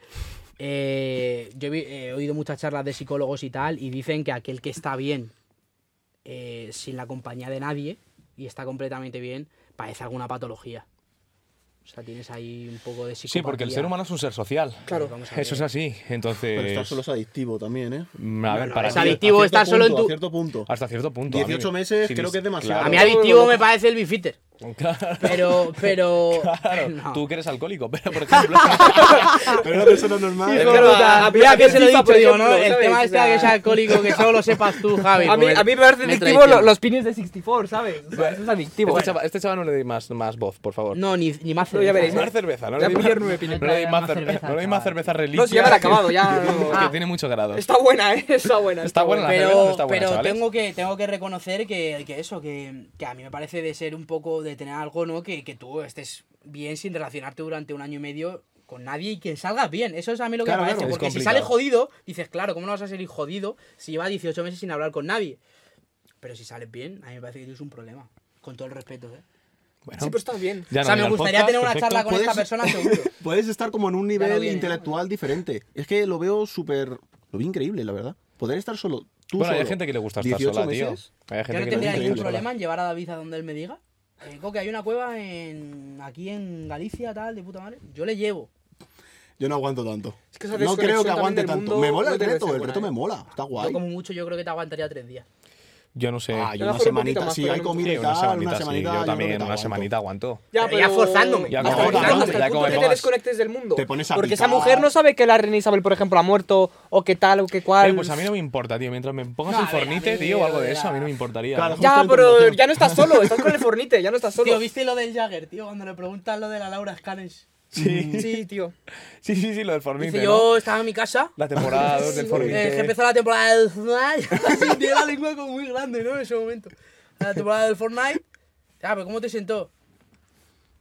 eh, yo he oído muchas charlas de psicólogos y tal, y dicen que aquel que está bien eh, sin la compañía de nadie y está completamente bien, padece alguna patología. O sea, tienes ahí un poco de psicopatía. Sí, porque el ser humano es un ser social. Claro. Eso es así. Entonces. Pero estar solo es adictivo también, ¿eh? mm, A ver, para es ti- adictivo. estar solo en tu- A cierto punto. Hasta cierto punto. a mí 18 me- meses sí, creo que es demasiado. A mí adictivo me parece el bifitter. Claro. Pero, pero. Claro, no. tú que eres alcohólico, pero por ejemplo. Pero una persona normal. Es verdad. Mira que se lo he dicho, digo, ¿no? El ¿sabes? tema este que sea, sea alcohólico, que solo lo sepas tú, Javi. A mí, pues, a mí me parece adictivo traiciona. lo- los pines de 64, ¿sabes? O sea, eso es adictivo. Este chaval, este chaval no le deis más, más voz, por favor. No, ni, ni más No, ya cerveza, veréis, ¿eh? Más cerveza, no le nueve no le más, Más cerveza, cerveza, no le deis más cerveza reliquia. No, si ya me la he que- acabado, ya. Que tiene muchos grados. Está buena, ¿eh? Está buena. Está buena la cerveza, Pero, pero tengo que tengo que reconocer que, que eso, que, que a mí me parece de ser un poco, de tener algo, ¿no? Que, que tú estés bien sin relacionarte durante un año y medio con nadie y que salgas bien. Eso es a mí lo que Claro, me parece. claro. Porque si sale jodido, dices, claro, ¿cómo no vas a salir jodido si llevas 18 meses sin hablar con nadie? Pero si sales bien, a mí me parece que tienes un problema. Con todo el respeto, ¿eh? Bueno, Sí, pero está bien. ya o sea, no me gustaría podcast, tener una perfecto. charla con esta Puedes- persona seguro. Puedes estar como en un nivel viene, intelectual diferente. Es que lo veo súper. Lo veo increíble, la verdad. Poder estar solo. Tú Bueno, hay solo, gente que le gusta estar 18 sola, tío. meses. Hay gente Yo no que tendría ningún problema en llevar a David a donde él me diga. Eh, Coque, hay una cueva en aquí en Galicia, tal, de puta madre. Yo le llevo. Yo no aguanto tanto. Es que esa no creo que aguante del tanto. mundo Me mola no el reto, ser el buena, reto ¿eh? me mola. Está Yo guay. como mucho yo creo que te aguantaría tres días. Yo no sé. Ah, yo una semanita. pero hay comida Sí, y una semanita, una sí. Yo también, una semanita aguanto. Ya, Pero ya forzándome. Ya como- ya como te desconectes del mundo. Te pones a Porque esa picar. mujer no sabe que la reina Isabel, por ejemplo, ha muerto o que tal o que cual. Eh, pues a mí no me importa, tío. Mientras me pongas el fornite, tío, o algo de eso, a mí no me importaría. Claro. ¿no? Ya, pero ya no estás solo, estás con el fornite, ya no estás solo. Tío, ¿viste lo del Jagger, tío? Cuando le preguntan lo de la Laura Scanners. Sí. Sí, tío. sí, sí, sí, lo del fornite, Dice, ¿no? yo estaba en mi casa. La temporada 2 del eh, fornite. que empezó la temporada del Fortnite. La lengua como muy grande, ¿no? En ese momento. La temporada del Fortnite. Ya, pero ¿cómo te sentó?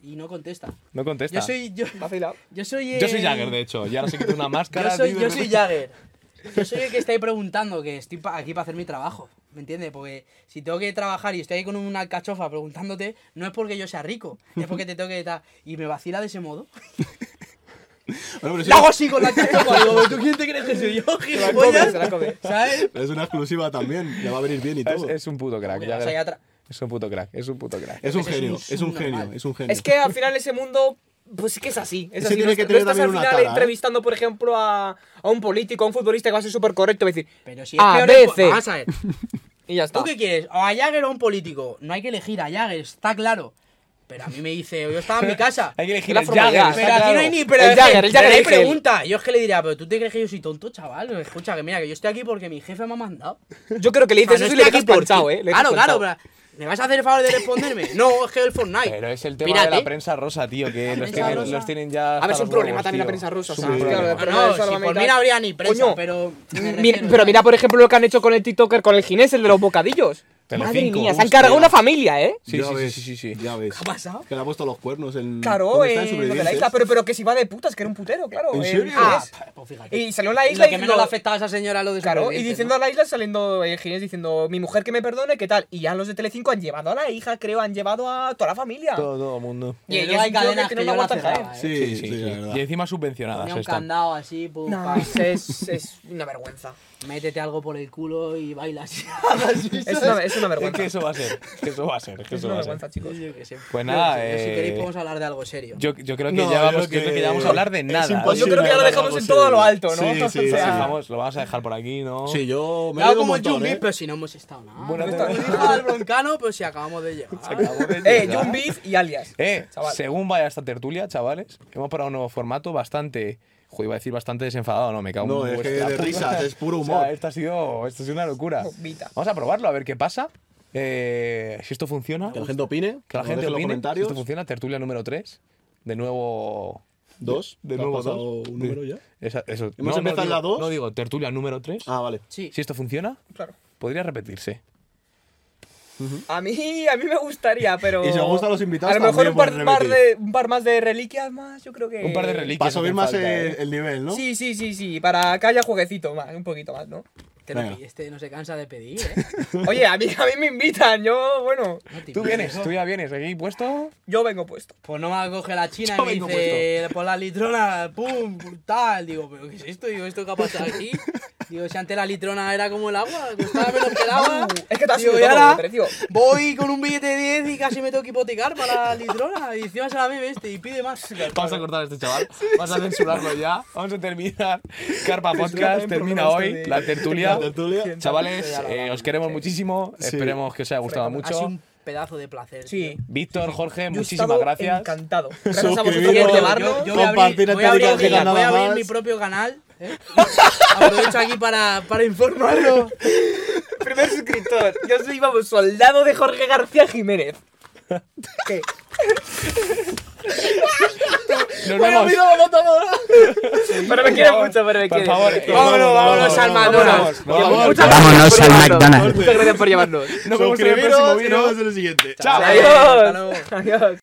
Y no contesta. No contesta. Yo soy. Yo, soy. Yo soy eh, Jagger, de hecho. Y ahora se quita una máscara. Yo soy, tío, yo soy Jagger. Yo soy el que está ahí preguntando, que estoy aquí para hacer mi trabajo. ¿Me entiendes? Porque si tengo que trabajar y estoy ahí con una alcachofa preguntándote, no es porque yo sea rico, es porque te tengo que estar. Y me vacila de ese modo. Bueno, pero sí, Lo hago así con la alcachofa. Digo, ¿tú quién te crees que soy yo? Gilipollas? se la come. ¿Sabes? Es una exclusiva también. Le va a venir bien y Es, todo. es un puto crack. O sea, ya Es un puto crack. Es un puto crack. Es un es genio, un es un genio, es un genio. Es que al final ese mundo, pues sí que es así. Es así. tiene que tener no estás al final tara, ¿eh? entrevistando, por ejemplo, a, a un político, a un futbolista que va a ser súper correcto y va a decir, Pero si es A, peor B, es- C. Vamos a ver. y ya está. ¿Tú qué quieres? ¿O a Jagger o a un político? No hay que elegir a Jagger, está claro. Pero a mí me dice, yo estaba en mi casa. Hay que elegir La el. Jagger. Pero está aquí no claro. hay ni. Pero El Jagger, el Jagger hay pregunta. Yo es que le diría, pero tú te crees que yo soy tonto, chaval. Escucha, que mira, que yo estoy aquí porque mi jefe me ha mandado. Yo creo que le O sea, dices no eso y le dejas aquí por planchado, eh. Le Claro, claro, pero. ¿Me vas a hacer el favor de responderme? No, es que el Fortnite. Pero es el tema de la prensa rosa, tío, que los tienen, rosa. los tienen ya. A ver, es un problema también la prensa problema. Claro, Ah, pero no, si por mí no habría ni prensa, Coño, pero. me Mi- refiero, pero mira, por ejemplo, lo que han hecho con el TikToker, con el Ginés, el de los bocadillos. Madre Telecinco, mía, se han cargado una familia, ¿eh? Sí, Ya sí, sí, ves, sí, sí, sí. Ya ves. ¿Qué ha pasado? Que le ha puesto los cuernos en. Claro, ¿dónde está? eh, lo En de la isla, pero, pero que si va de putas, que era un putero, claro. ¿En serio? Ah, pues fíjate. Y salió en la Y isla lo que menos le afectaba a esa señora lo de Claro, y diciendo ¿no? a la isla saliendo eh, Ginés diciendo, mi mujer que me perdone, ¿qué tal? Y ya los de Telecinco han llevado a la hija, creo, han llevado a toda la familia. Todo, todo el mundo. Y ellos hay yo cadenas que que no yo la aguantan cerraba, caer. ¿eh? Sí, Sí, sí, sí, la sí. verdad. Y encima subvencionadas Ponía un están. candado así, pum, No, pam. es, es, es una vergüenza. Métete algo por el culo y bailas. Es una, es una Es vergüenza. que eso va a ser. Es que eso va a ser. Es que Es eso una va a ser. vergüenza, chicos. Yo. Pues Yo nada, qué sé, Si eh, queréis podemos hablar de algo serio. Yo, yo creo que No, ya yo vamos, creo creo que ya vamos a hablar de es nada. imposible. Yo creo que ahora dejamos en todo lo alto, ¿no? Sí, sí, O sí. sea, Dejamos- lo vamos a dejar por aquí, ¿no? Sí, yo me Claro, alegro un como el montón, Jumbi, ¿eh? pero si no hemos estado nada. Bueno, Como te- dijo el broncano, pues si acabamos de llegar. Eh. John Beef y alias. Eh, Chaval. según vaya esta tertulia, chavales, hemos probado un nuevo formato bastante. Joder, iba a decir bastante desenfadado, no, me cago No, en es que de risas, es puro O sea, humor. esto ha sido, esto ha sido una locura. Vita. Vamos a probarlo, a ver qué pasa. Eh, si esto funciona. Que la gente opine. Que la gente deje en los opine. Si esto funciona, tertulia número 3. De nuevo. Dos. De ¿Te has nuevo pasado dos. un número ya? Esa- eso. ¿Hemos no, empezado no, en digo- la dos? No digo tertulia número 3. Ah, vale. Sí. Si esto funciona, Claro. podría repetirse. A mí, a mí me gustaría, pero. Y si os gustan los invitados, A lo mejor un par, de, un par más de reliquias más, yo creo que. Un par de reliquias. Para subir más falta, el, eh. el nivel, ¿no? Sí, sí, sí, sí. Para que haya jueguecito más, un poquito más, ¿no? Te lo este no se cansa de pedir, ¿eh? Oye, a mí, a mí me invitan, yo, bueno, No Tú vienes, tú ya vienes. Aquí puesto. yo vengo puesto. Pues no me coge la china Yo y me dice, por la litrona, pum, tal. Digo, ¿pero qué es esto? Digo, ¿esto qué ha pasado aquí? Digo, si antes la litrona era como el agua, costaba menos que el agua. Es que te has Digo, subido y todo precio. Voy con un billete de 10 y casi me tengo que hipotecar para la litrona. Y encima se la bebe este y pide más. Vamos a cortar a este chaval. Vamos a censurarlo ya. Vamos a terminar. Carpa Podcast termina hoy. de- La tertulia. Tertulia. Chavales, eh, os queremos muchísimo. Sí. Esperemos que os haya gustado Ha sido mucho. un pedazo de placer. Sí. tío. Víctor, Jorge, Yo he muchísimas estado gracias. Encantado. Gracias a vosotros por Yo, llevarnos. yo voy a Compartir abrir, voy a abrir, voy a nada abrir más. mi propio canal. ¿eh? Aprovecho aquí para, para informarlo. Primer suscriptor. Yo soy, vamos, soldado de Jorge García Jiménez. ¿Qué? Nos vemos. Pero me quiere mucho, pero me Por quiere. favor, Vámonos, vámonos al McDonald's. Vámonos. Por al llevarnos. McDonald's. Muchas gracias por llevarnos. Nos vemos en el próximo y nos vídeo. vemos en el siguiente. Chao. Adiós. Adiós.